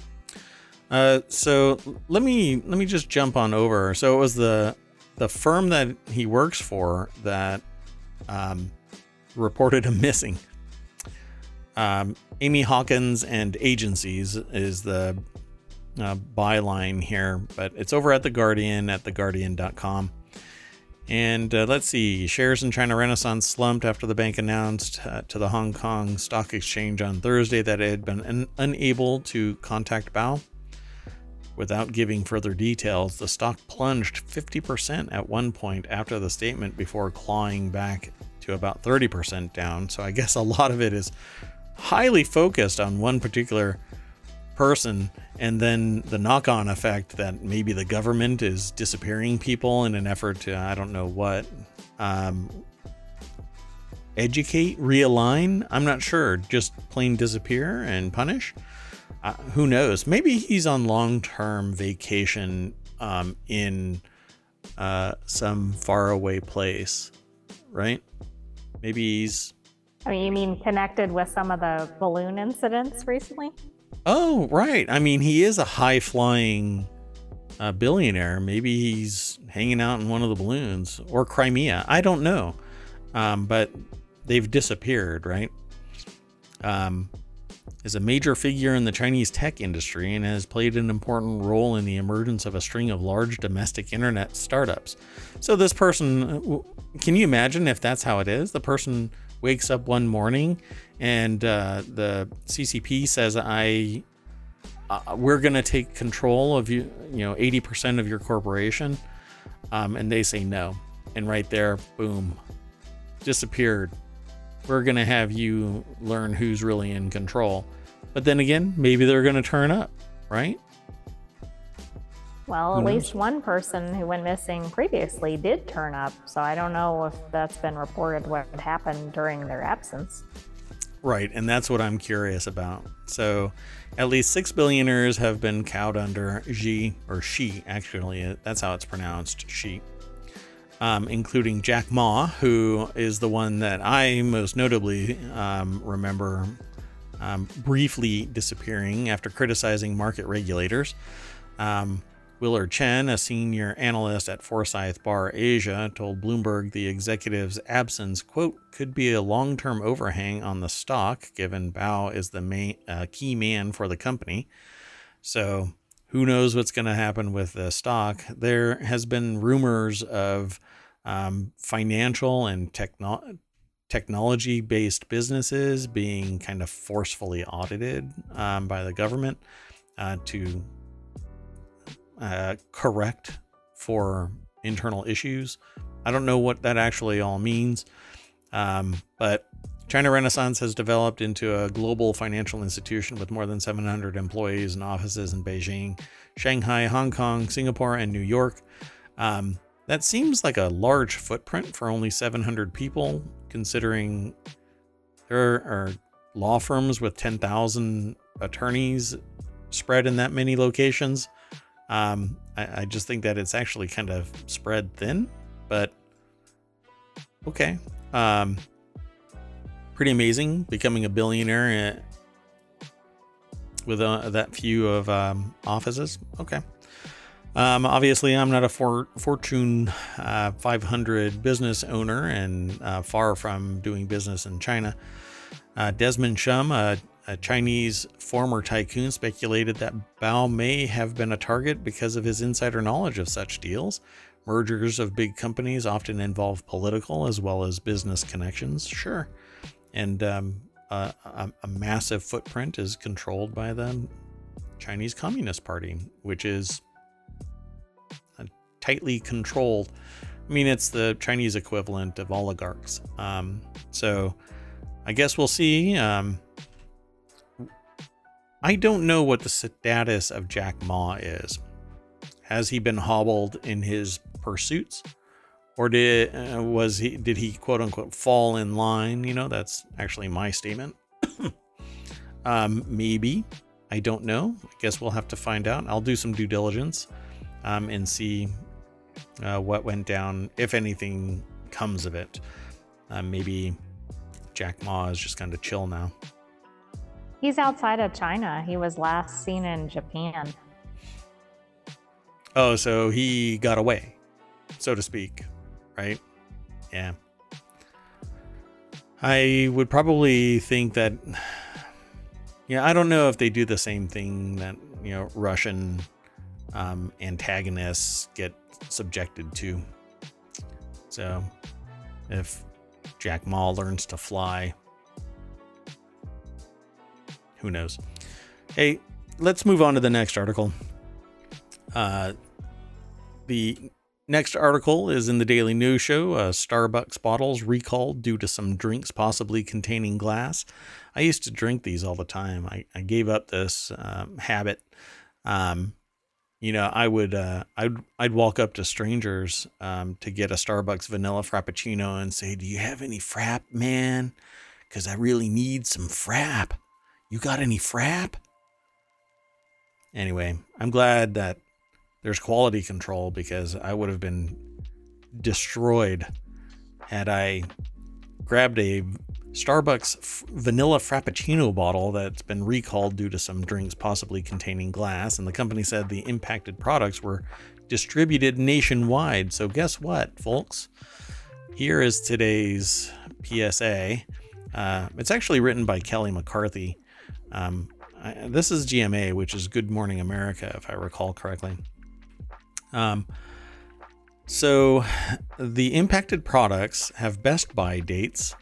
Uh, so let me let me just jump on over. So it was the the firm that he works for that um, reported him missing. Um, Amy Hawkins and Agencies is the uh, byline here, but it's over at The Guardian at theguardian.com. And uh, let's see, shares in China Renaissance slumped after the bank announced uh, to the Hong Kong Stock Exchange on Thursday that it had been un- unable to contact Bao. Without giving further details, the stock plunged 50% at one point after the statement before clawing back to about 30% down. So I guess a lot of it is highly focused on one particular person and then the knock-on effect that maybe the government is disappearing people in an effort to i don't know what um, educate realign i'm not sure just plain disappear and punish? Uh, who knows? Maybe he's on long-term vacation um, in uh, some faraway place right? Maybe he's I mean, you mean connected with some of the balloon incidents recently? Oh, right. I mean, he is a high flying uh, billionaire. Maybe he's hanging out in one of the balloons or Crimea. I don't know. Um, but they've disappeared, right? Um, is a major figure in the Chinese tech industry and has played an important role in the emergence of a string of large domestic internet startups. So, this person, can you imagine if that's how it is? The person wakes up one morning and uh, the CCP says, "I, uh, we're going to take control of you, you know, 80% of your corporation," um, and they say no, and right there, boom, disappeared. We're going to have you learn who's really in control. But then again, maybe they're going to turn up, right? Well, at least one person who went missing previously did turn up, so I don't know if that's been reported what happened during their absence. Right, and that's what I'm curious about. So, at least six billionaires have been cowed under Xi, or Xi, actually, that's how it's pronounced, Xi, um, including Jack Ma, who is the one that I most notably um, remember um, briefly disappearing after criticizing market regulators. Um, Willard Chen, a senior analyst at Forsyth Barr Asia, told Bloomberg the executive's absence, quote, could be a long term overhang on the stock, given Bao is the main, uh, key man for the company. So who knows what's going to happen with the stock? There has been rumors of um, financial and techno- technology based businesses being kind of forcefully audited um, by the government uh, to uh, correct for internal issues. I don't know what that actually all means, um, but China Renaissance has developed into a global financial institution with more than 700 employees and offices in Beijing, Shanghai, Hong Kong, Singapore, and New York. Um, that seems like a large footprint for only 700 people, considering there are law firms with 10,000 attorneys spread in that many locations. Um, I, I just think that it's actually kind of spread thin, but okay. Um, pretty amazing becoming a billionaire uh, with uh, that few of um, offices. Okay. Um, obviously, I'm not a for, Fortune uh, 500 business owner and uh, far from doing business in China. Uh, Desmond Shum, a a Chinese former tycoon speculated that Bao may have been a target because of his insider knowledge of such deals. Mergers of big companies often involve political as well as business connections, sure. And um, a, a, massive footprint is controlled by the Chinese Communist Party, which is tightly controlled. I mean, it's the Chinese equivalent of oligarchs. Um, so I guess we'll see. Um, I don't know what the status of Jack Ma is. Has he been hobbled in his pursuits? Or did uh, was he did he quote unquote fall in line? You know, that's actually my statement. um, maybe. I don't know. I guess we'll have to find out. I'll do some due diligence um, and see uh, what went down, if anything comes of it. Uh, maybe Jack Ma is just kind of chill now. He's outside of China. He was last seen in Japan. Oh, so he got away, so to speak, right? Yeah. I would probably think that. Yeah, I don't know if they do the same thing that you know Russian um, antagonists get subjected to. So, if Jack Ma learns to fly, who knows? Hey, let's move on to the next article. Uh, the next article is in the Daily News Show. Uh, Starbucks bottles recalled due to some drinks possibly containing glass. I used to drink these all the time. I, I gave up this um, habit. Um, you know, I would uh, I'd I'd walk up to strangers um, to get a Starbucks vanilla frappuccino and say, "Do you have any frap, man? Because I really need some frap. You got any frap?" Anyway, I'm glad that there's quality control because I would have been destroyed had I grabbed a Starbucks f- vanilla frappuccino bottle that's been recalled due to some drinks possibly containing glass, and the company said the impacted products were distributed nationwide. So, guess what, folks? Here is today's PSA. Uh, it's actually written by Kelly McCarthy. Um, I, this is GMA, which is Good Morning America, if I recall correctly. Um, so, the impacted products have best buy dates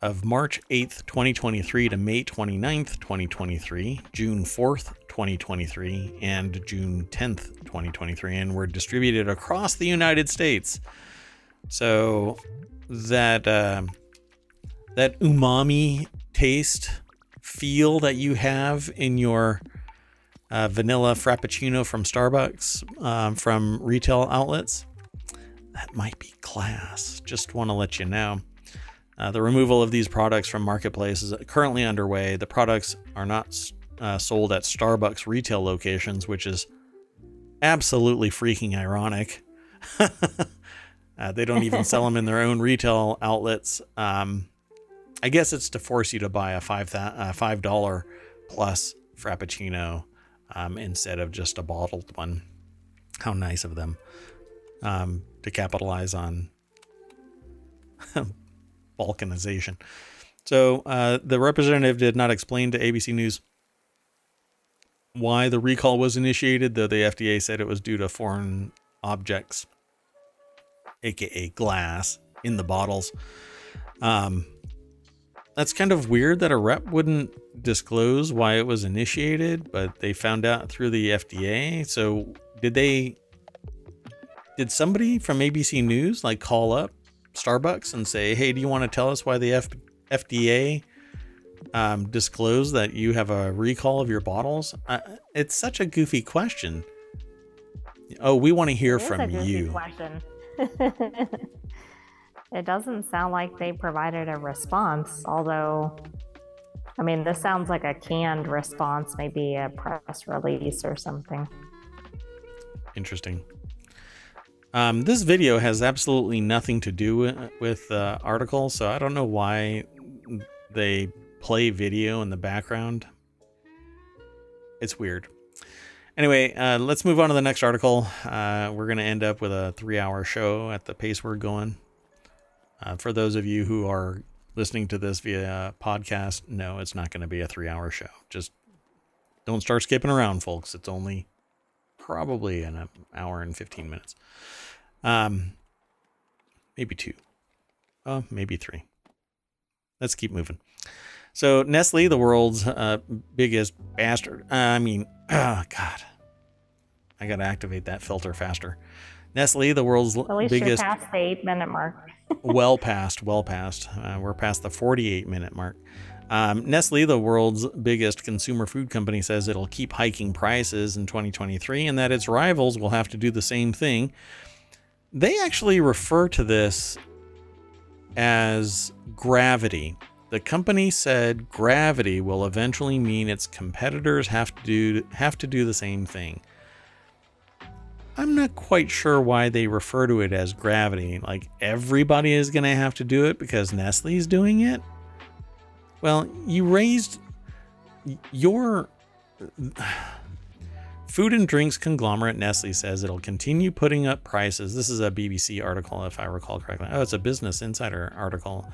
of March 8th, 2023 to May 29th, 2023, June 4th, 2023, and June 10th, 2023, and were distributed across the United States. So that uh, that umami taste feel that you have in your uh, vanilla frappuccino from Starbucks um, from retail outlets, that might be class. Just want to let you know. Uh, the removal of these products from marketplace is currently underway. The products are not uh, sold at Starbucks retail locations, which is absolutely freaking ironic. uh, they don't even sell them in their own retail outlets. Um, I guess it's to force you to buy a five uh, dollar plus frappuccino um, instead of just a bottled one. How nice of them um, to capitalize on balkanization. So uh, the representative did not explain to ABC News why the recall was initiated, though the FDA said it was due to foreign objects, aka glass, in the bottles. Um, that's kind of weird that a rep wouldn't disclose why it was initiated, but they found out through the FDA. So did they? Did somebody from ABC News like call up Starbucks and say, "Hey, do you want to tell us why the F- FDA um, disclosed that you have a recall of your bottles?" Uh, it's such a goofy question. Oh, we want to hear It is a from you. It doesn't sound like they provided a response, although, I mean, this sounds like a canned response, maybe a press release or something. Interesting. Um, this video has absolutely nothing to do with, with the article, so I don't know why they play video in the background. It's weird. Anyway, uh, let's move on to the next article. Uh, we're going to end up with a three hour show at the pace we're going. Uh, for those of you who are listening to this via podcast, no, it's not going to be a three hour show. Just don't start skipping around, folks. It's only probably an hour and 15 minutes. Um, maybe two. Oh, maybe three. Let's keep moving. So Nestle, the world's uh, biggest bastard. Uh, I mean, oh God, I gotta activate that filter faster. Nestle, the world's l- At least biggest, you're past the eight minute mark. Well past, well past. Uh, we're past the 48 minute mark. Um, Nestle, the world's biggest consumer food company, says it'll keep hiking prices in 2023 and that its rivals will have to do the same thing. They actually refer to this as gravity. The company said gravity will eventually mean its competitors have to do have to do the same thing. I'm not quite sure why they refer to it as gravity. Like everybody is going to have to do it because Nestle's doing it. Well, you raised your Food and drinks conglomerate Nestle says it'll continue putting up prices. This is a BBC article, if I recall correctly. Oh, it's a Business Insider article.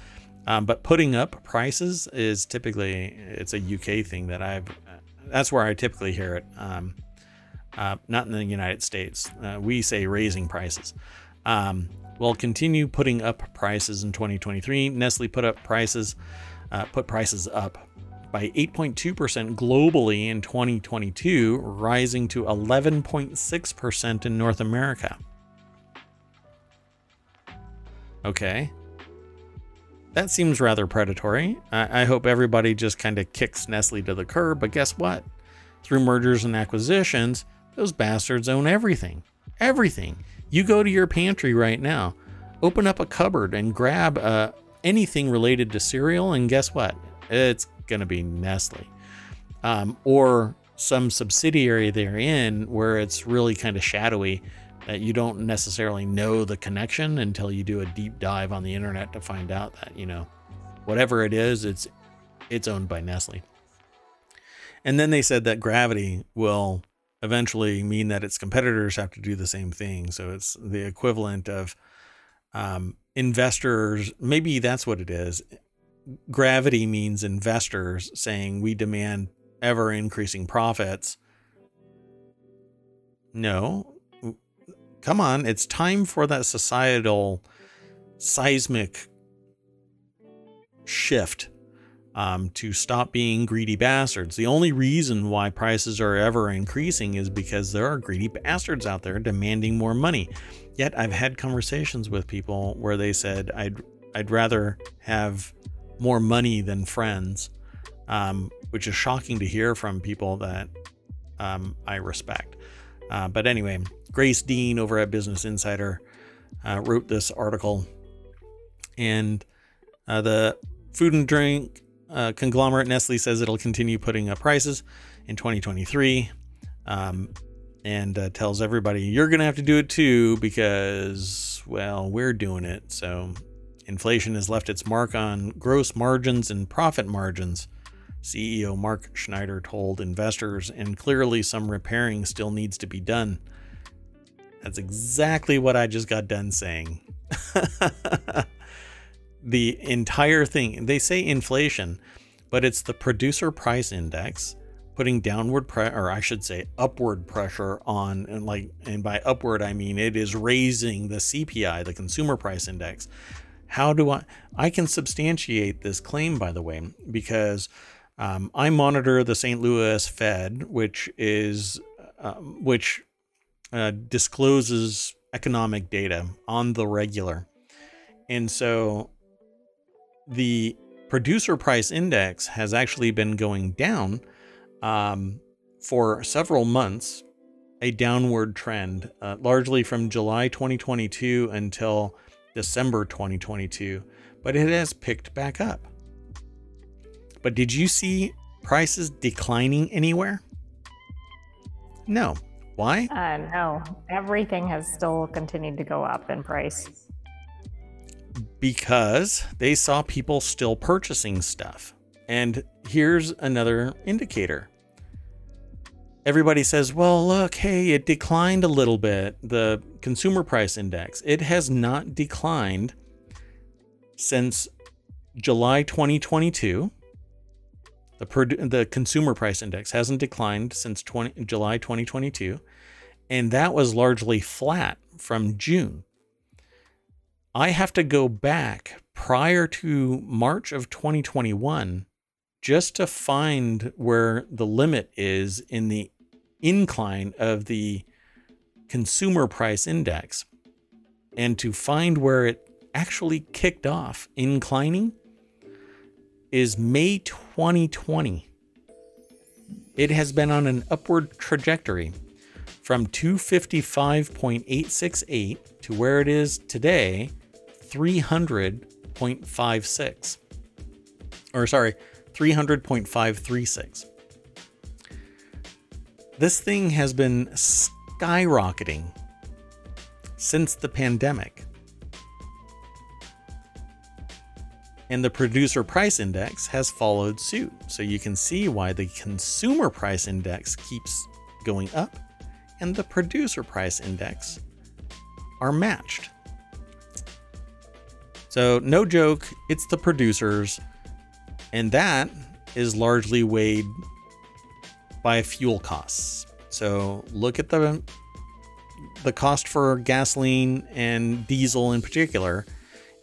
Um, but putting up prices is typically it's a UK thing that I've. That's where I typically hear it. Um, uh, not in the United States. Uh, we say raising prices. Um, will continue putting up prices in 2023. Nestle put up prices, uh, put prices up by 8.2% globally in 2022, rising to 11.6% in North America. Okay. That seems rather predatory. I, I hope everybody just kind of kicks Nestle to the curb, but guess what? Through mergers and acquisitions, those bastards own everything. Everything. You go to your pantry right now, open up a cupboard and grab uh, anything related to cereal, and guess what? It's going to be Nestle. Um, or some subsidiary they're in where it's really kind of shadowy that you don't necessarily know the connection until you do a deep dive on the internet to find out that, you know, whatever it is, it's it's owned by Nestle. And then they said that gravity will eventually mean that its competitors have to do the same thing. So it's the equivalent of um, investors. Maybe that's what it is gravity means investors saying we demand ever increasing profits. No, come on, it's time for that societal seismic shift um, to stop being greedy bastards. The only reason why prices are ever increasing is because there are greedy bastards out there demanding more money. Yet I've had conversations with people where they said I'd I'd rather have more money than friends, um, which is shocking to hear from people that um, I respect. Uh, but anyway, Grace Dean over at Business Insider uh, wrote this article, and uh, the food and drink uh, conglomerate Nestle says it'll continue putting up prices in 2023. Um, and uh, tells everybody you're going to have to do it too because, well, we're doing it. So Inflation has left its mark on gross margins and profit margins, CEO Mark Schneider told investors, and clearly some repairing still needs to be done. That's exactly what I just got done saying. the entire thing, they say inflation, but it's the producer price index putting downward pressure, or I should say upward pressure on, and like, and by upward, I mean it is raising the CPI, the consumer price index, how do I? I can substantiate this claim, by the way, because um, I monitor the St. Louis Fed, which is um, which uh, discloses economic data on the regular, and so the producer price index has actually been going down um, for several months, a downward trend, uh, largely from July 2022 until December 2022, but it has picked back up. But did you see prices declining anywhere? No. Why? Uh, no, everything has still continued to go up in price. Because they saw people still purchasing stuff. And here's another indicator everybody says, well, look, hey, it declined a little bit, the consumer price index. It has not declined since July 2022. The, the consumer price index hasn't declined since 20, July 2022, and that was largely flat from June. I have to go back prior to March of 2021 just to find where the limit is in the incline of the consumer price index and to find where it actually kicked off inclining is May 2020. It has been on an upward trajectory from 255.868 to where it is today, 300.56. Or sorry, 300.536. This thing has been skyrocketing since the pandemic. And the producer price index has followed suit. So you can see why the consumer price index keeps going up and the producer price index are matched. So, no joke, it's the producers, and that is largely weighed by fuel costs. So, look at the the cost for gasoline and diesel in particular,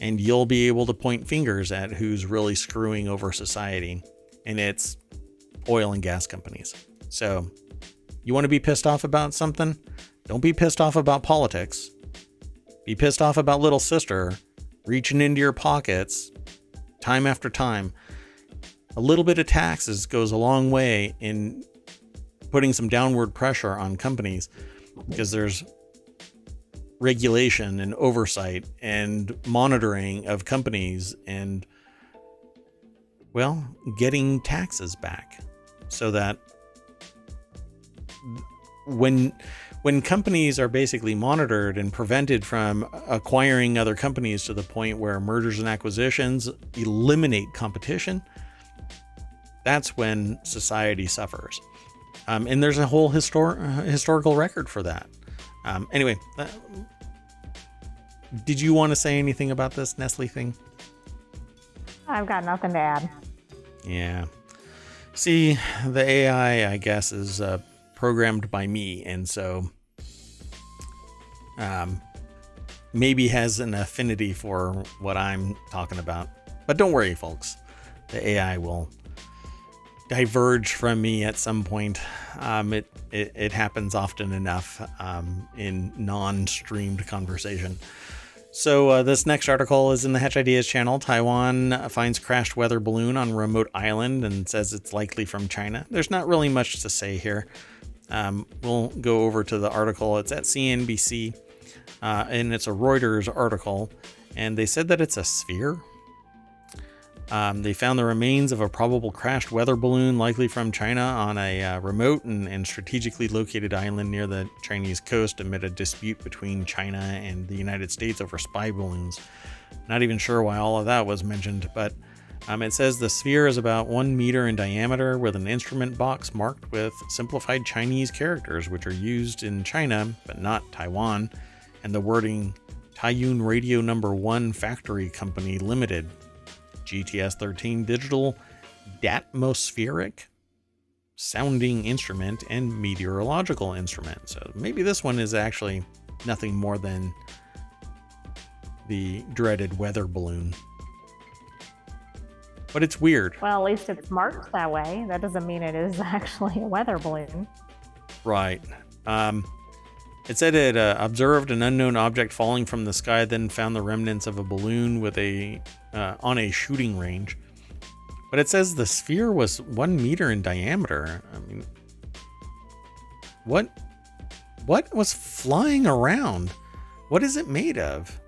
and you'll be able to point fingers at who's really screwing over society. And it's oil and gas companies. So, you want to be pissed off about something? Don't be pissed off about politics. Be pissed off about little sister reaching into your pockets time after time. A little bit of taxes goes a long way in putting some downward pressure on companies because there's regulation and oversight and monitoring of companies and well, getting taxes back so that when when companies are basically monitored and prevented from acquiring other companies to the point where mergers and acquisitions eliminate competition, that's when society suffers. Um, and there's a whole histor- historical record for that. Um, anyway, uh, did you want to say anything about this Nestle thing? I've got nothing to add. Yeah. See, the AI, I guess, is uh, programmed by me, and so um, maybe has an affinity for what I'm talking about. But don't worry, folks. The AI will diverge from me at some point. Um, it, it, it happens often enough um, in non-streamed conversation. So uh, this next article is in the Hatch Ideas channel. Taiwan finds crashed weather balloon on remote island and says it's likely from China. There's not really much to say here. Um, we'll go over to the article. It's at CNBC, uh, and it's a Reuters article, and they said that it's a sphere. Um, they found the remains of a probable crashed weather balloon, likely from China, on a uh, remote and, and, strategically located island near the Chinese coast amid a dispute between China and the United States over spy balloons. Not even sure why all of that was mentioned, but um, it says the sphere is about one meter in diameter with an instrument box marked with simplified Chinese characters, which are used in China but not Taiwan, and the wording Taiyuan Radio Number One Factory Company Limited, GTS 13 Digital Datmospheric Sounding Instrument and Meteorological Instrument. So maybe this one is actually nothing more than the dreaded weather balloon. But it's weird. Well, at least it's marked that way. That doesn't mean it is actually a weather balloon. Right. Um, it said it uh, observed an unknown object falling from the sky, then found the remnants of a balloon with a uh, on a shooting range. But it says the sphere was one meter in diameter. I mean, what what was flying around? What is it made of?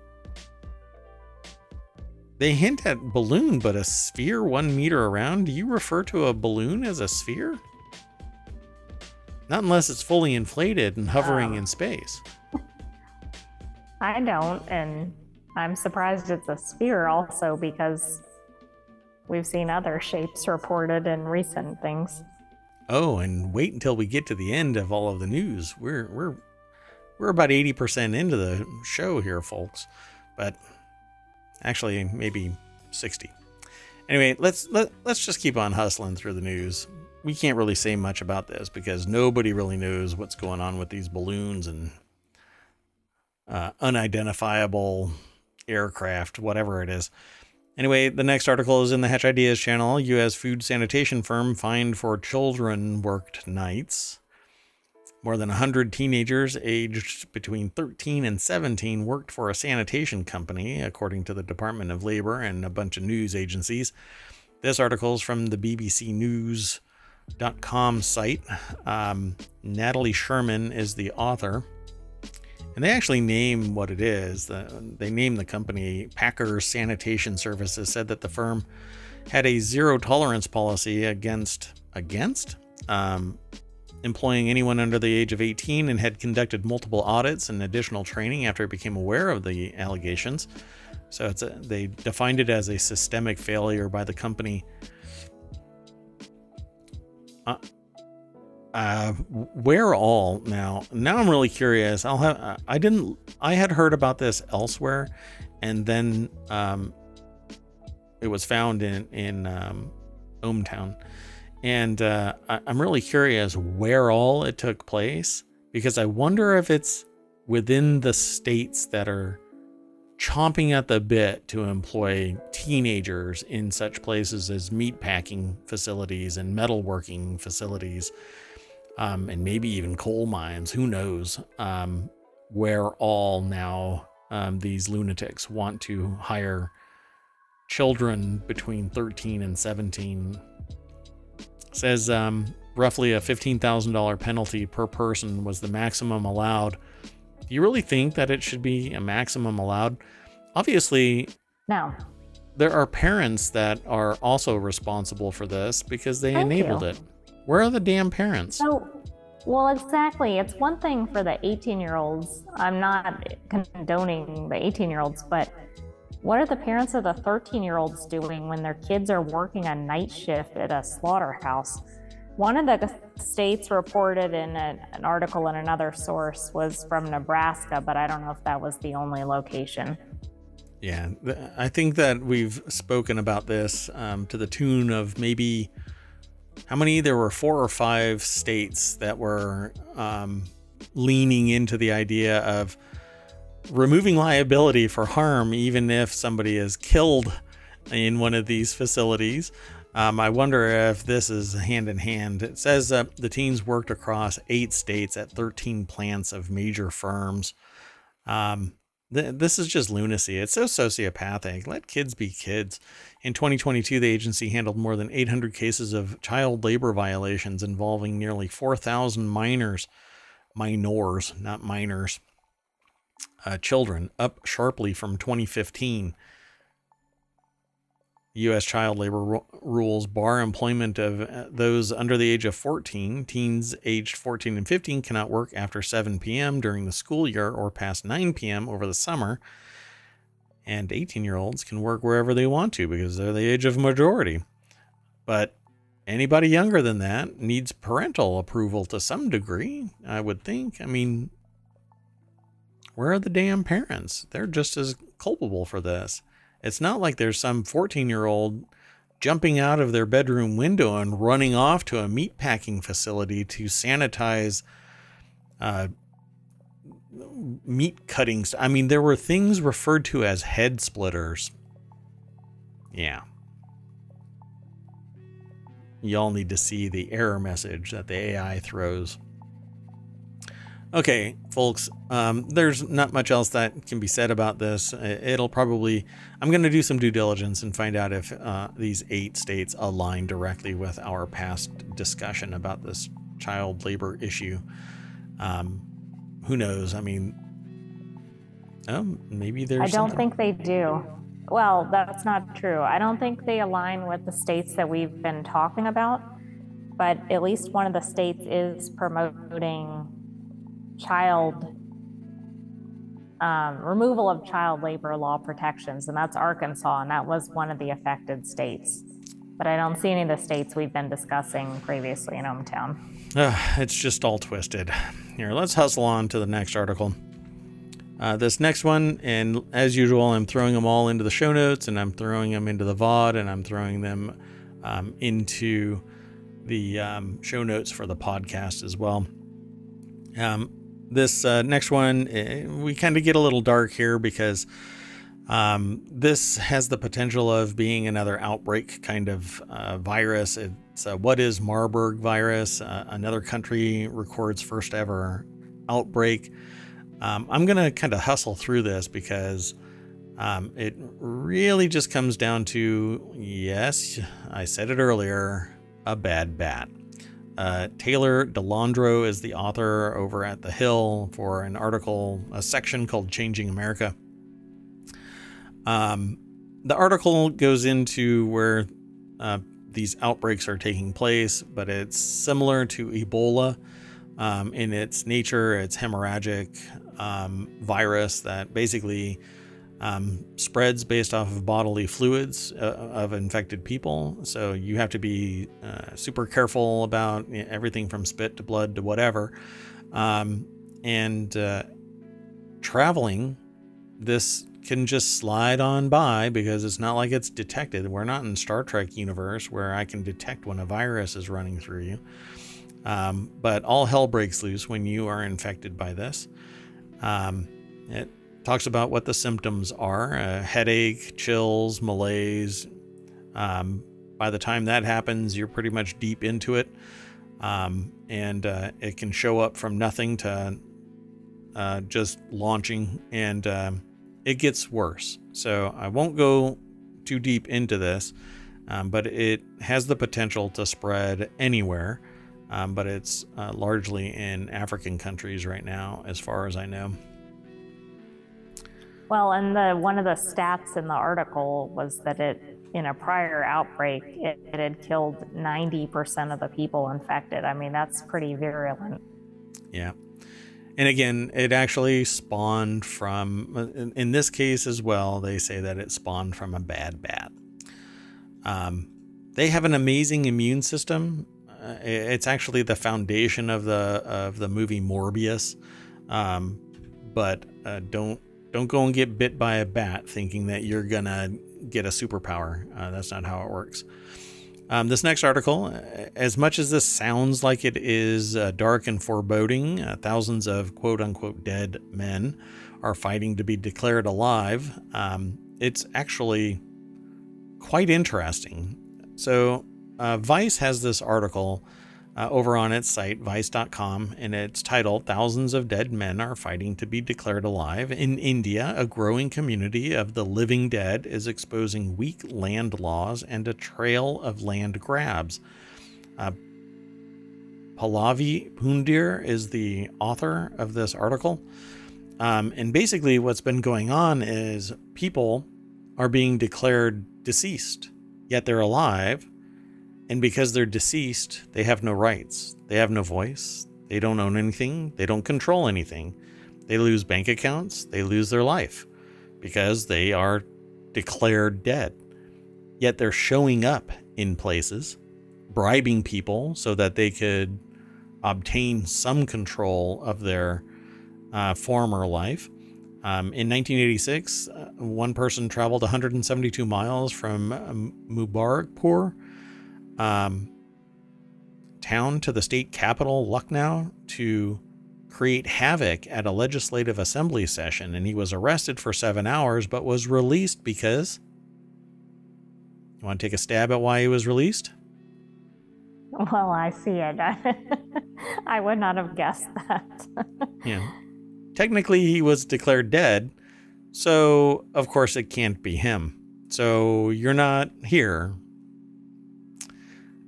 They hint at balloon, but a sphere one meter around? Do you refer to a balloon as a sphere? Not unless it's fully inflated and hovering um, in space. I don't, and I'm surprised it's a sphere also because we've seen other shapes reported in recent things. Oh, and wait until we get to the end of all of the news. We're we're we're about 80% into the show here, folks. But Actually, maybe 60. Anyway, let's let, let's just keep on hustling through the news. We can't really say much about this because nobody really knows what's going on with these balloons and uh, unidentifiable aircraft, whatever it is. Anyway, the next article is in the Hatch Ideas channel. U.S. food sanitation firm fined for children worked nights. More than 100 teenagers aged between 13 and 17 worked for a sanitation company, according to the Department of Labor and a bunch of news agencies. This article is from the BBC News.com site. Um, Natalie Sherman is the author. And they actually name what it is. The, they name the company Packer Sanitation Services, said that the firm had a zero tolerance policy against, against? Um, employing anyone under the age of 18 and had conducted multiple audits and additional training after it became aware of the allegations. So it's a, they defined it as a systemic failure by the company. Uh, uh, where all now? Now I'm really curious. I'll have. I didn't. I had heard about this elsewhere, and then um, it was found in in um, ohmTown, and uh, I'm really curious where all it took place because I wonder if it's within the states that are chomping at the bit to employ teenagers in such places as meatpacking facilities and metalworking facilities, um, and maybe even coal mines. Who knows? Um, where all now um, these lunatics want to hire children between 13 and 17. Says um, roughly a $15,000 penalty per person was the maximum allowed do you really think that it should be a maximum allowed? Obviously, no. There are parents that are also responsible for this because they Thank enabled you. it. Where are the damn parents? So, well, exactly. It's one thing for the 18 year olds. I'm not condoning the 18 year olds, but what are the parents of the 13 year olds doing when their kids are working a night shift at a slaughterhouse? One of the states reported in an article in another source was from Nebraska, but I don't know if that was the only location. Yeah, I think that we've spoken about this um, to the tune of maybe how many? There were four or five states that were um, leaning into the idea of removing liability for harm, even if somebody is killed in one of these facilities. Um, I wonder if this is hand in hand. It says uh, the teens worked across eight states at 13 plants of major firms. Um, th- this is just lunacy. It's so sociopathic. Let kids be kids. In 2022, the agency handled more than 800 cases of child labor violations involving nearly 4,000 minors, minors, not minors, uh, children, up sharply from 2015. U.S. child labor ru- rules bar employment of uh, those under the age of 14. Teens aged 14 and 15 cannot work after 7 p.m. during the school year or past 9 p.m. over the summer. And 18 year olds can work wherever they want to because they're the age of majority. But anybody younger than that needs parental approval to some degree, I would think. I mean, where are the damn parents? They're just as culpable for this. It's not like there's some 14 year old jumping out of their bedroom window and running off to a meatpacking facility to sanitize uh, meat cuttings. I mean, there were things referred to as head splitters. Yeah. Y'all need to see the error message that the AI throws. Okay, folks, um, there's not much else that can be said about this. It'll probably, I'm going to do some due diligence and find out if uh, these eight states align directly with our past discussion about this child labor issue. Um, who knows? I mean, oh, maybe there's. I don't something- think they do. Well, that's not true. I don't think they align with the states that we've been talking about, but at least one of the states is promoting child um, removal of child labor law protections, and that's Arkansas, and that was one of the affected states. But I don't see any of the states we've been discussing previously in ohmTown. Ugh, it's just all twisted. Here, let's hustle on to the next article. Uh, this next one, and as usual, I'm throwing them all into the show notes, and I'm throwing them into the VOD, and I'm throwing them um, into the um, show notes for the podcast as well. Um, this uh, next one, eh, we kind of get a little dark here because um, this has the potential of being another outbreak kind of uh, virus. It's what is Marburg virus? Uh, another country records first ever outbreak. Um, I'm going to kind of hustle through this because um, it really just comes down to yes, I said it earlier a bad bat. Uh, Taylor DeLandro is the author over at The Hill for an article, a section called Changing America. Um, the article goes into where uh, these outbreaks are taking place, but it's similar to Ebola um, in its nature. It's hemorrhagic um, virus that basically um, spreads based off of bodily fluids uh, of infected people. So you have to be uh, super careful about everything from spit to blood to whatever. Um, and uh, traveling, this can just slide on by because it's not like it's detected. We're not in Star Trek universe where I can detect when a virus is running through you. Um, but all hell breaks loose when you are infected by this. Um, it talks about what the symptoms are uh, headache, chills, malaise. Um, by the time that happens, you're pretty much deep into it. Um, and uh, it can show up from nothing to uh, just launching, and um, it gets worse. So I won't go too deep into this, um, but it has the potential to spread anywhere. Um, but it's uh, largely in African countries right now, as far as I know. Well, and the one of the stats in the article was that it, in a prior outbreak, it, it had killed 90% of the people infected. I mean, that's pretty virulent. Yeah. And again, it actually spawned from, in, in this case as well, they say that it spawned from a bad bat. Um, they have an amazing immune system. Uh, it's actually the foundation of the of the movie Morbius. Um, but uh, don't don't go and get bit by a bat thinking that you're gonna get a superpower. Uh, that's not how it works. Um, this next article, uh, as much as this sounds like it is uh, dark and foreboding, uh, thousands of quote unquote dead men are fighting to be declared alive. Um, it's actually quite interesting. So, uh, Vice has this article uh, over on its site, vice.com, and it's titled Thousands of Dead Men Are Fighting to Be Declared Alive. In India, a growing community of the living dead is exposing weak land laws and a trail of land grabs. Uh, Pallavi Pundir is the author of this article. Um, and basically, what's been going on is people are being declared deceased, yet they're alive and because they're deceased, they have no rights. They have no voice. They don't own anything. They don't control anything. They lose bank accounts. They lose their life because they are declared dead. Yet they're showing up in places, bribing people so that they could obtain some control of their uh, former life. Um, in 1986, uh, one person traveled 172 miles from um, Mubarakpur um, town to the state capital, Lucknow, to create havoc at a legislative assembly session. And he was arrested for seven hours, but was released because. You want to take a stab at why he was released? Well, I see it. I would not have guessed that. yeah. Technically, he was declared dead. So, of course, it can't be him. So, you're not here.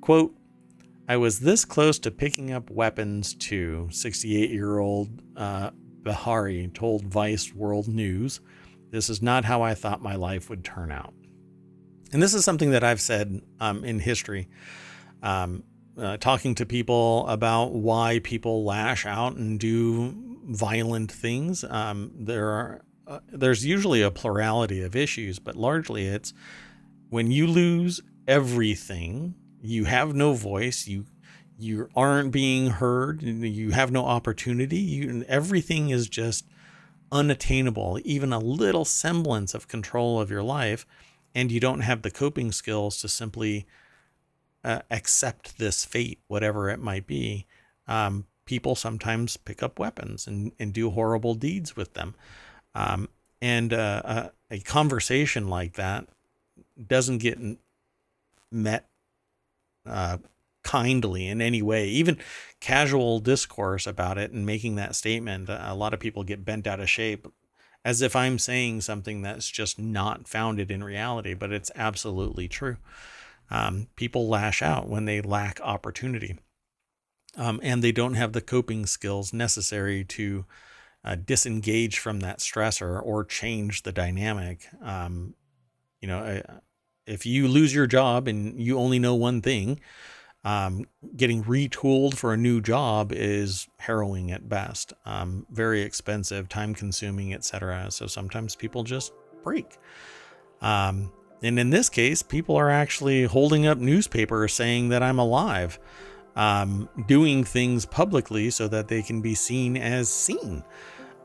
Quote, I was this close to picking up weapons too, 68 year old uh, Bihari told Vice World News. This is not how I thought my life would turn out. And this is something that I've said um, in history, um, uh, talking to people about why people lash out and do violent things. Um, there are uh, there's usually a plurality of issues, but largely it's when you lose everything you have no voice you you aren't being heard you have no opportunity you and everything is just unattainable even a little semblance of control of your life and you don't have the coping skills to simply uh, accept this fate whatever it might be. Um, people sometimes pick up weapons and, and do horrible deeds with them. Um, and uh, a, uh, a conversation like that doesn't get met uh, kindly in any way, even casual discourse about it and making that statement, a lot of people get bent out of shape as if I'm saying something that's just not founded in reality, but it's absolutely true. Um, people lash out when they lack opportunity. Um, and they don't have the coping skills necessary to uh, disengage from that stressor or change the dynamic. Um, you know, if you lose your job and you only know one thing, um, getting retooled for a new job is harrowing at best, um, very expensive, time consuming, etc. So sometimes people just break. Um, and in this case, people are actually holding up newspapers saying that I'm alive, um, doing things publicly so that they can be seen as seen.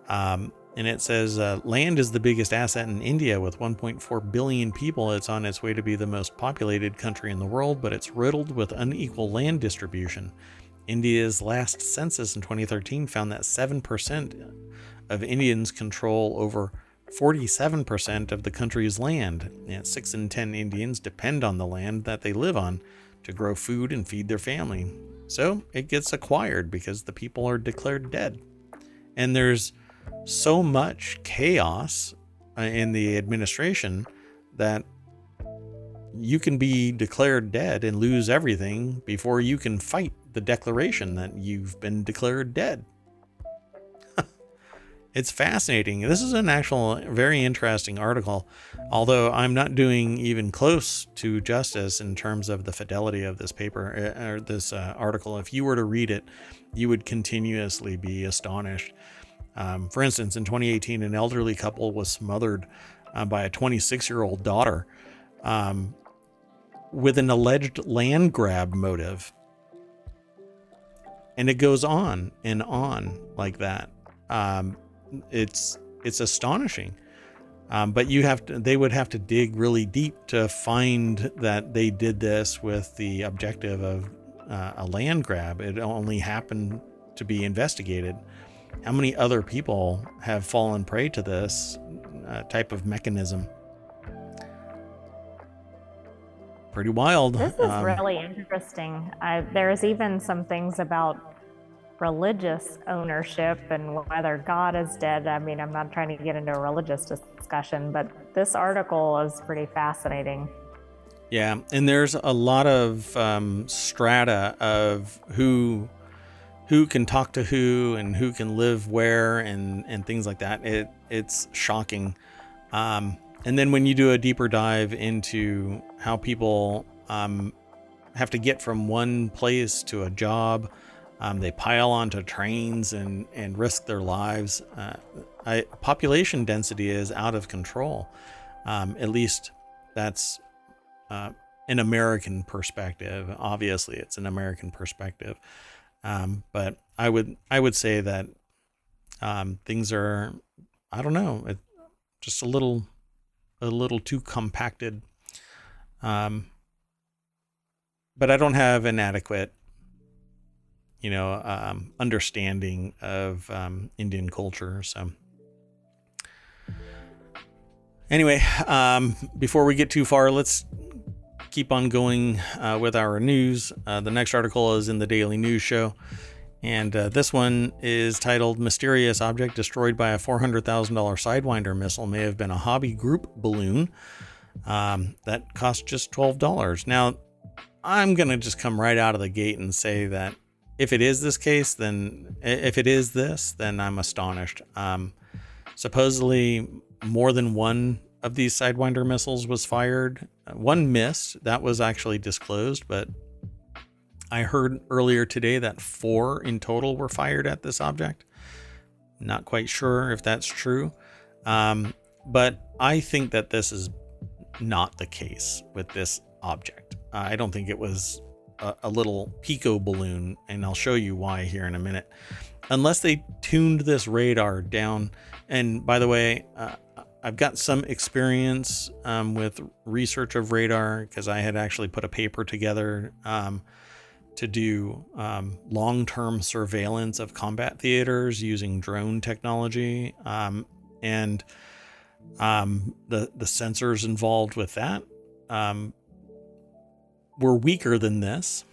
Um, and it says uh, land is the biggest asset in India with 1.4 billion people. It's on its way to be the most populated country in the world, but it's riddled with unequal land distribution. India's last census in 2013 found that 7% of Indians control over 47% of the country's land. And 6 in 10 Indians depend on the land that they live on to grow food and feed their family. So it gets acquired because the people are declared dead. And there's so much chaos uh, in the administration that you can be declared dead and lose everything before you can fight the declaration that you've been declared dead. it's fascinating. This is an actual very interesting article, although I'm not doing even close to justice in terms of the fidelity of this paper uh, or this uh, article. If you were to read it, you would continuously be astonished um, for instance, in 2018, an elderly couple was smothered uh, by a 26 year old daughter um, with an alleged land grab motive. And it goes on and on like that. Um, it's it's astonishing. Um, but you have to they would have to dig really deep to find that they did this with the objective of uh, a land grab. It only happened to be investigated how many other people have fallen prey to this uh, type of mechanism? Pretty wild. This is um, really interesting. I, there's even some things about religious ownership and whether God is dead. I mean, I'm not trying to get into a religious discussion, but this article is pretty fascinating. Yeah, and there's a lot of um, strata of who who can talk to who and who can live where and and things like that. It it's shocking. Um, and then when you do a deeper dive into how people um, have to get from one place to a job, um, they pile onto trains and and risk their lives. Uh, I, population density is out of control. Um, at least that's uh, an American perspective. Obviously, it's an American perspective. Um, but I would I would say that um, things are I don't know it, just a little a little too compacted. Um, but I don't have an adequate you know um, understanding of um, Indian culture. So anyway, um, before we get too far, let's keep on going uh, with our news. Uh, the next article is in the Daily News Show. And uh, this one is titled Mysterious Object Destroyed by a $400,000 Sidewinder Missile May Have Been a Hobby Group Balloon. Um, that cost just $12. Now, I'm going to just come right out of the gate and say that if it is this case, then if it is this, then I'm astonished. Um, supposedly, more than one of these Sidewinder missiles was fired. One missed. That was actually disclosed, but I heard earlier today that four in total were fired at this object. Not quite sure if that's true. Um, but I think that this is not the case with this object. Uh, I don't think it was a, a, little pico balloon, and I'll show you why here in a minute. Unless they tuned this radar down. And by the way, uh, I've got some experience um, with research of radar because I had actually put a paper together um, to do um, long term surveillance of combat theaters using drone technology. Um, and um, the, the sensors involved with that um, were weaker than this,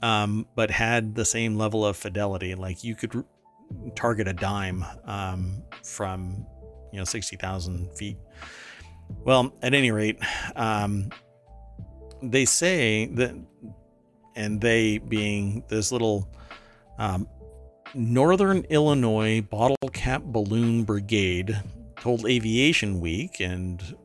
but had the same level of fidelity. Like you could target a dime from you know 60,000 feet. Well, at any rate, um, they say that, and they being this little um, Northern Illinois Bottle Cap Balloon Brigade told Aviation Week and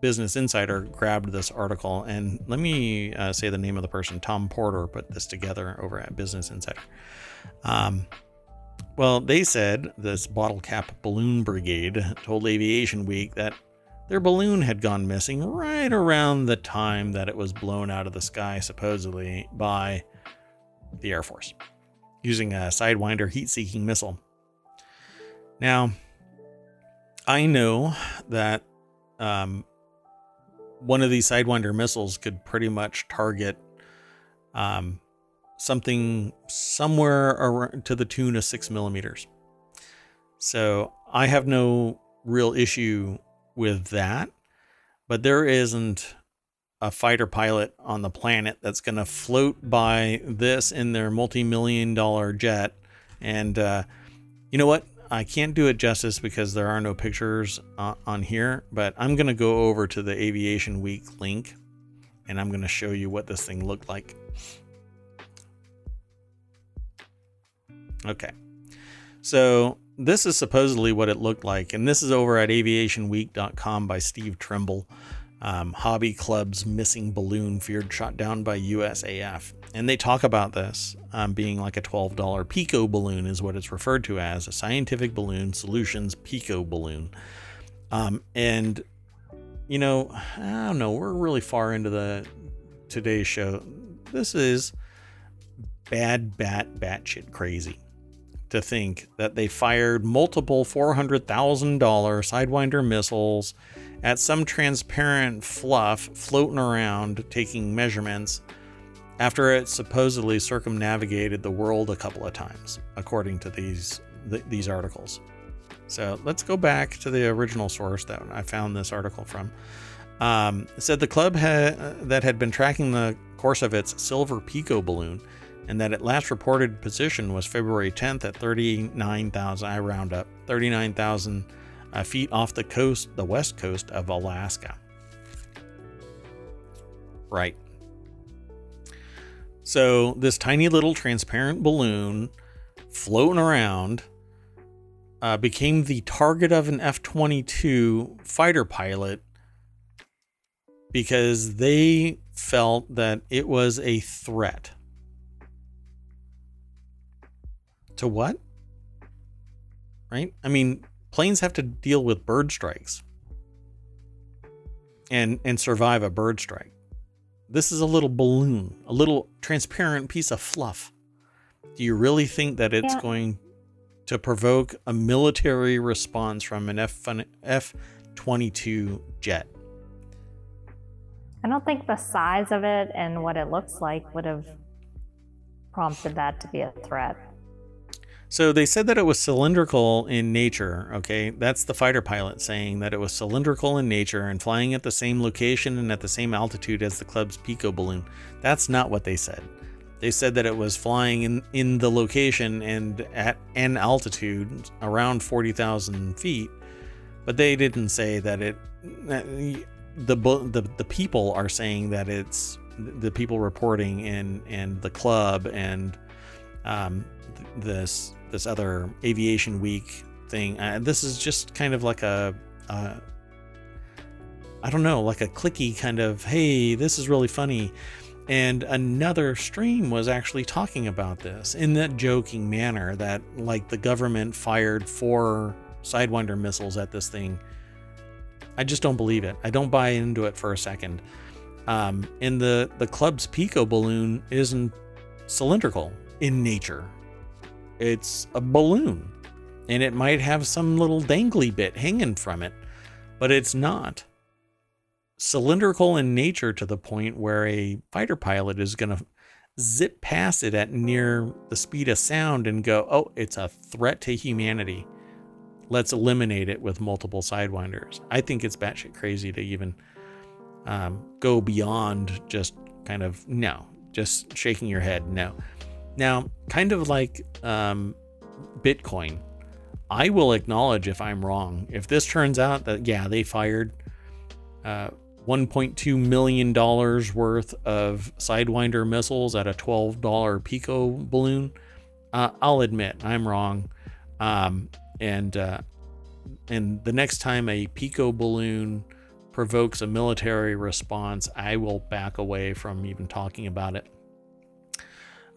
Business Insider grabbed this article. And let me uh, say the name of the person. Tom Porter put this together over at Business Insider. Um, well, they said this bottle cap balloon brigade told Aviation Week that their balloon had gone missing right around the time that it was blown out of the sky, supposedly by the Air Force using a Sidewinder heat seeking missile. Now, I know that um, one of these Sidewinder missiles could pretty much target um, something somewhere around to the tune of six millimeters. So I have no real issue with that, but there isn't a fighter pilot on the planet that's going to float by this in their multi-million dollar jet. And uh, you know what? I can't do it justice because there are no pictures uh, on here but i'm going to go over to the aviation week link and i'm going to show you what this thing looked like okay so this is supposedly what it looked like and this is over at aviationweek.com by steve trimble um, hobby club's missing balloon feared shot down by USAF. And they talk about this um, being like a $12 Pico balloon, is what it's referred to as a scientific balloon solutions Pico balloon. Um, and, you know, I don't know, we're really far into the today's show. This is bad, bat, batshit crazy to think that they fired multiple $400,000 Sidewinder missiles at some transparent fluff floating around taking measurements after it supposedly circumnavigated the world a couple of times, according to these th- these articles. So let's go back to the original source that I found this article from. Um, it said the club had, that had been tracking the course of its silver Pico balloon, and that its last reported position was February 10th at 39,000. I round up 39,000 uh, feet off the coast, the west coast of Alaska. Right. So, this tiny little transparent balloon floating around uh, became the target of an F 22 fighter pilot because they felt that it was a threat. To what? Right? I mean, planes have to deal with bird strikes and and survive a bird strike. This is a little balloon, a little transparent piece of fluff. Do you really think that it's yeah. going to provoke a military response from an F F 22 jet? I don't think the size of it and what it looks like would have prompted that to be a threat. So they said that it was cylindrical in nature. Okay, that's the fighter pilot saying that it was cylindrical in nature and flying at the same location and at the same altitude as the club's Pico balloon. That's not what they said. They said that it was flying in, in the location and at an altitude around 40,000 feet, but they didn't say that it. the, the the people are saying that it's the people reporting and and the club and um, this this other aviation week thing. Uh, this is just kind of like a, uh, I don't know, like a clicky kind of, hey, this is really funny. And another stream was actually talking about this in that joking manner that, like, the government fired four Sidewinder missiles at this thing. I just don't believe it. I don't buy into it for a second. Um, and the, the club's Pico balloon isn't cylindrical in nature. It's a balloon, and it might have some little dangly bit hanging from it, but it's not cylindrical in nature to the point where a fighter pilot is going to zip past it at near the speed of sound and go, oh, it's a threat to humanity. Let's eliminate it with multiple sidewinders. I think it's batshit crazy to even um, go beyond just kind of no, just shaking your head. No, now, kind of like um, Bitcoin, I will acknowledge if I'm wrong. If this turns out that, yeah, they fired uh, $1.2 million worth of Sidewinder missiles at a $12 Pico balloon, uh, I'll admit I'm wrong. Um, and uh, and the next time a Pico balloon provokes a military response, I will back away from even talking about it.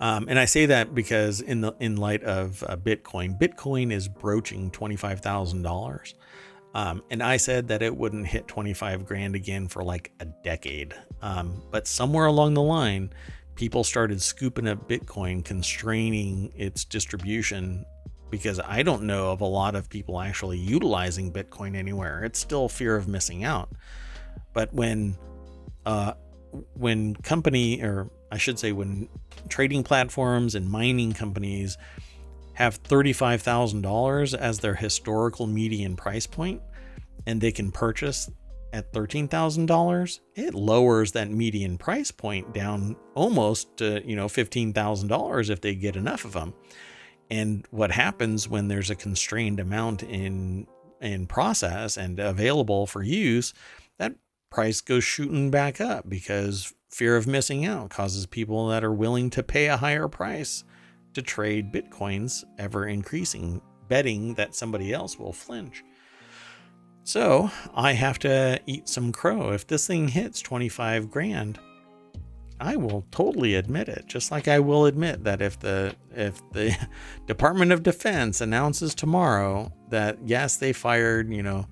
Um, and I say that because in the in light of uh, Bitcoin, Bitcoin is broaching twenty five thousand um, dollars. And I said that it wouldn't hit 25 grand again for like a decade. Um, but somewhere along the line, people started scooping up Bitcoin, constraining its distribution because I don't know of a lot of people actually utilizing Bitcoin anywhere. It's still fear of missing out. But when uh, when company or I should say when trading platforms and mining companies have $35,000 as their historical median price point and they can purchase at $13,000, it lowers that median price point down almost to, you know, $15,000 if they get enough of them. And what happens when there's a constrained amount in in process and available for use, that price goes shooting back up because fear of missing out causes people that are willing to pay a higher price to trade bitcoins ever increasing, betting that somebody else will flinch. So I have to eat some crow. If this thing hits 25 grand, I will totally admit it. Just like I will admit that if the if the Department of Defense announces tomorrow that yes, they fired, you know,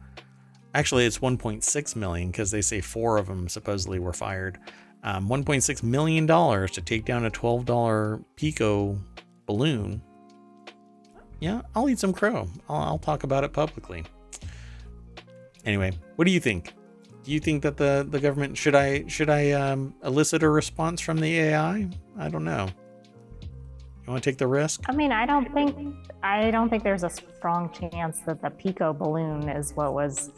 actually it's 1.6 million because they say four of them supposedly were fired. Um, 1.6 million dollars to take down a 12 dollar Pico balloon, yeah, I'll eat some crow. I'll, I'll talk about it publicly. Anyway, what do you think? Do you think that the the government should I should I um, elicit a response from the AI? I don't know. You want to take the risk? I mean, I don't think I don't think there's a strong chance that the Pico balloon is what was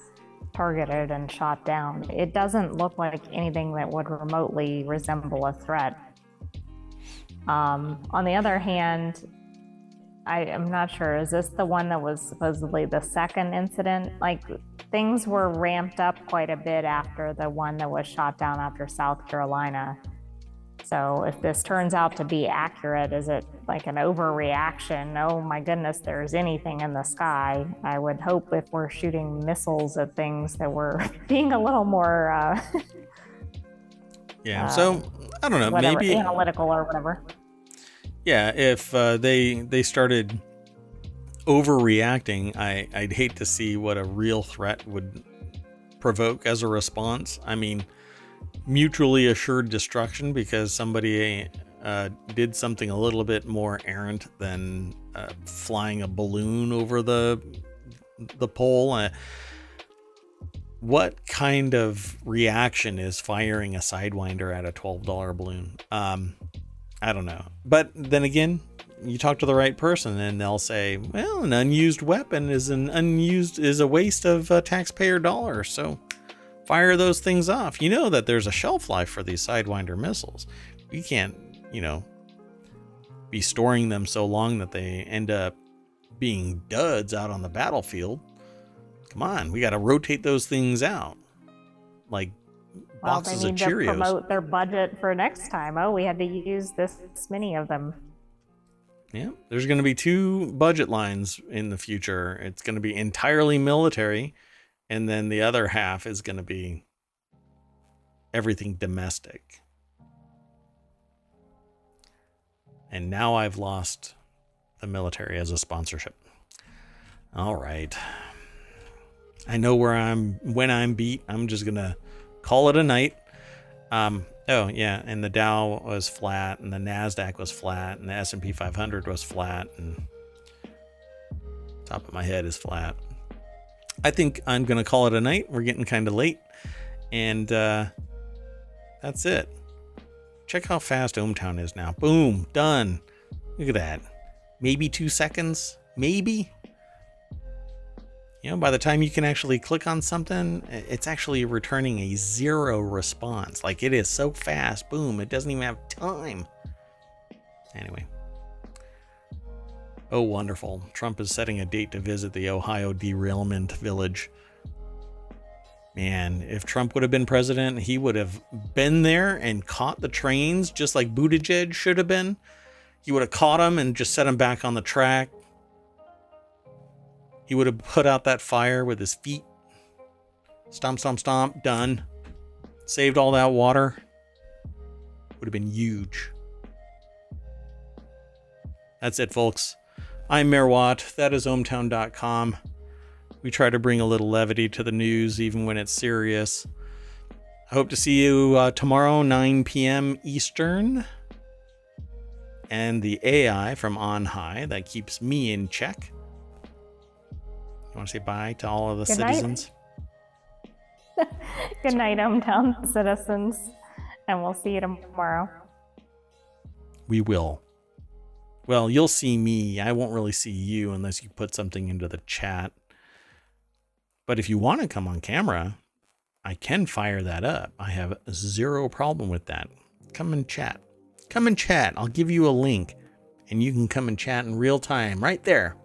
targeted and shot down. It doesn't look like anything that would remotely resemble a threat um, on the other hand, I am not sure. Is this the one that was supposedly the second incident? Like things were ramped up quite a bit after the one that was shot down after South Carolina. So if this turns out to be accurate, is it like an overreaction? Oh my goodness, there's anything in the sky. I would hope if we're shooting missiles at things that we're being a little more. Uh, yeah. Uh, so I don't know. Whatever, maybe analytical or whatever. Yeah, if uh, they they started overreacting, I I'd hate to see what a real threat would provoke as a response. I mean, mutually assured destruction because somebody uh, did something a little bit more errant than uh, flying a balloon over the the pole. Uh, what kind of reaction is firing a sidewinder at a $12 balloon? Um, I don't know. But then again, you talk to the right person and they'll say, well, an unused weapon is an unused is a waste of uh, taxpayer dollars. So fire those things off. You know that there's a shelf life for these sidewinder missiles. You can't, you know, be storing them so long that they end up being duds out on the battlefield. Come on, we got to rotate those things out, like well, boxes they need of Cheerios. To promote their budget for next time. Oh, we had to use this many of them. Yeah, there's going to be two budget lines in the future. It's going to be entirely military, and then the other half is going to be everything domestic. And now I've lost the military as a sponsorship. All right. I know where I'm when I'm beat. I'm just gonna call it a night. Um, oh yeah, and the Dow was flat, and the Nasdaq was flat, and the S and P 500 was flat, and top of my head is flat. I think I'm gonna call it a night. We're getting kind of late, and uh, that's it. Check how fast ohmTown is now. Boom, done. Look at that. Maybe two seconds. Maybe you know, by the time you can actually click on something, it's actually returning a zero response. Like it is so fast, boom, it doesn't even have time. Anyway. Oh, wonderful. Trump is setting a date to visit the Ohio derailment village. Man, if Trump would have been president, he would have been there and caught the trains just like Buttigieg should have been. He would have caught them and just set them back on the track, he would have put out that fire with his feet. Stomp, stomp, stomp, done. Saved all that water. Would have been huge. That's it, folks. I'm Mayor Watt. That is ohmTown.com. We try to bring a little levity to the news, even when it's serious. I hope to see you uh, tomorrow, 9 p.m. Eastern. And the AI from On High that keeps me in check. You want to say bye to all of the Good citizens? Night. Good night, hometown citizens. And we'll see you tomorrow. We will. Well, you'll see me. I won't really see you unless you put something into the chat. But if you want to come on camera, I can fire that up. I have zero problem with that. Come and chat. Come and chat. I'll give you a link and you can come and chat in real time right there.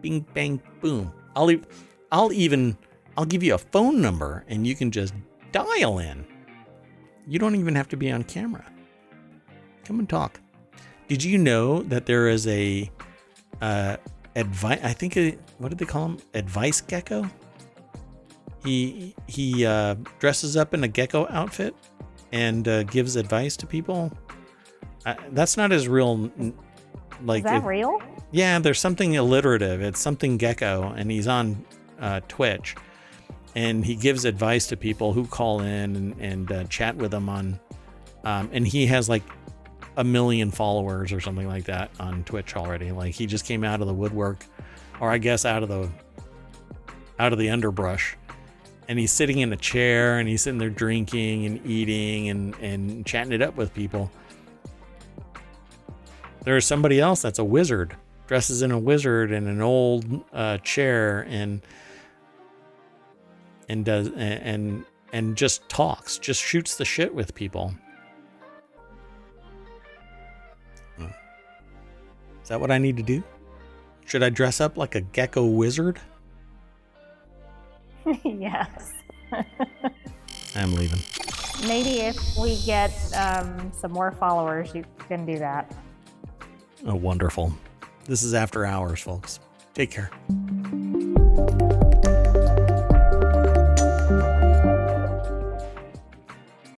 Bing bang boom. I'll e- I'll even I'll give you a phone number and you can just dial in. You don't even have to be on camera. Come and talk. Did you know that there is a uh, advice? I think it, what did they call him? Advice gecko. He he uh, dresses up in a gecko outfit and uh, gives advice to people. Uh, that's not his real like. Is that it- real? yeah, there's something alliterative. It's something gecko, and he's on uh, Twitch, and he gives advice to people who call in and, and uh, chat with him on. Um, and he has like a million followers or something like that on Twitch already. Like he just came out of the woodwork, or I guess out of the out of the underbrush, and he's sitting in a chair and he's sitting there drinking and eating and and chatting it up with people. There's somebody else that's a wizard dresses in a wizard in an old uh, chair and and does and, and and just talks, just shoots the shit with people. That what I need to do? Should I dress up like a gecko wizard? yes. I'm leaving. Maybe if we get um, some more followers, you can do that. Oh, wonderful. This is after hours, folks. Take care.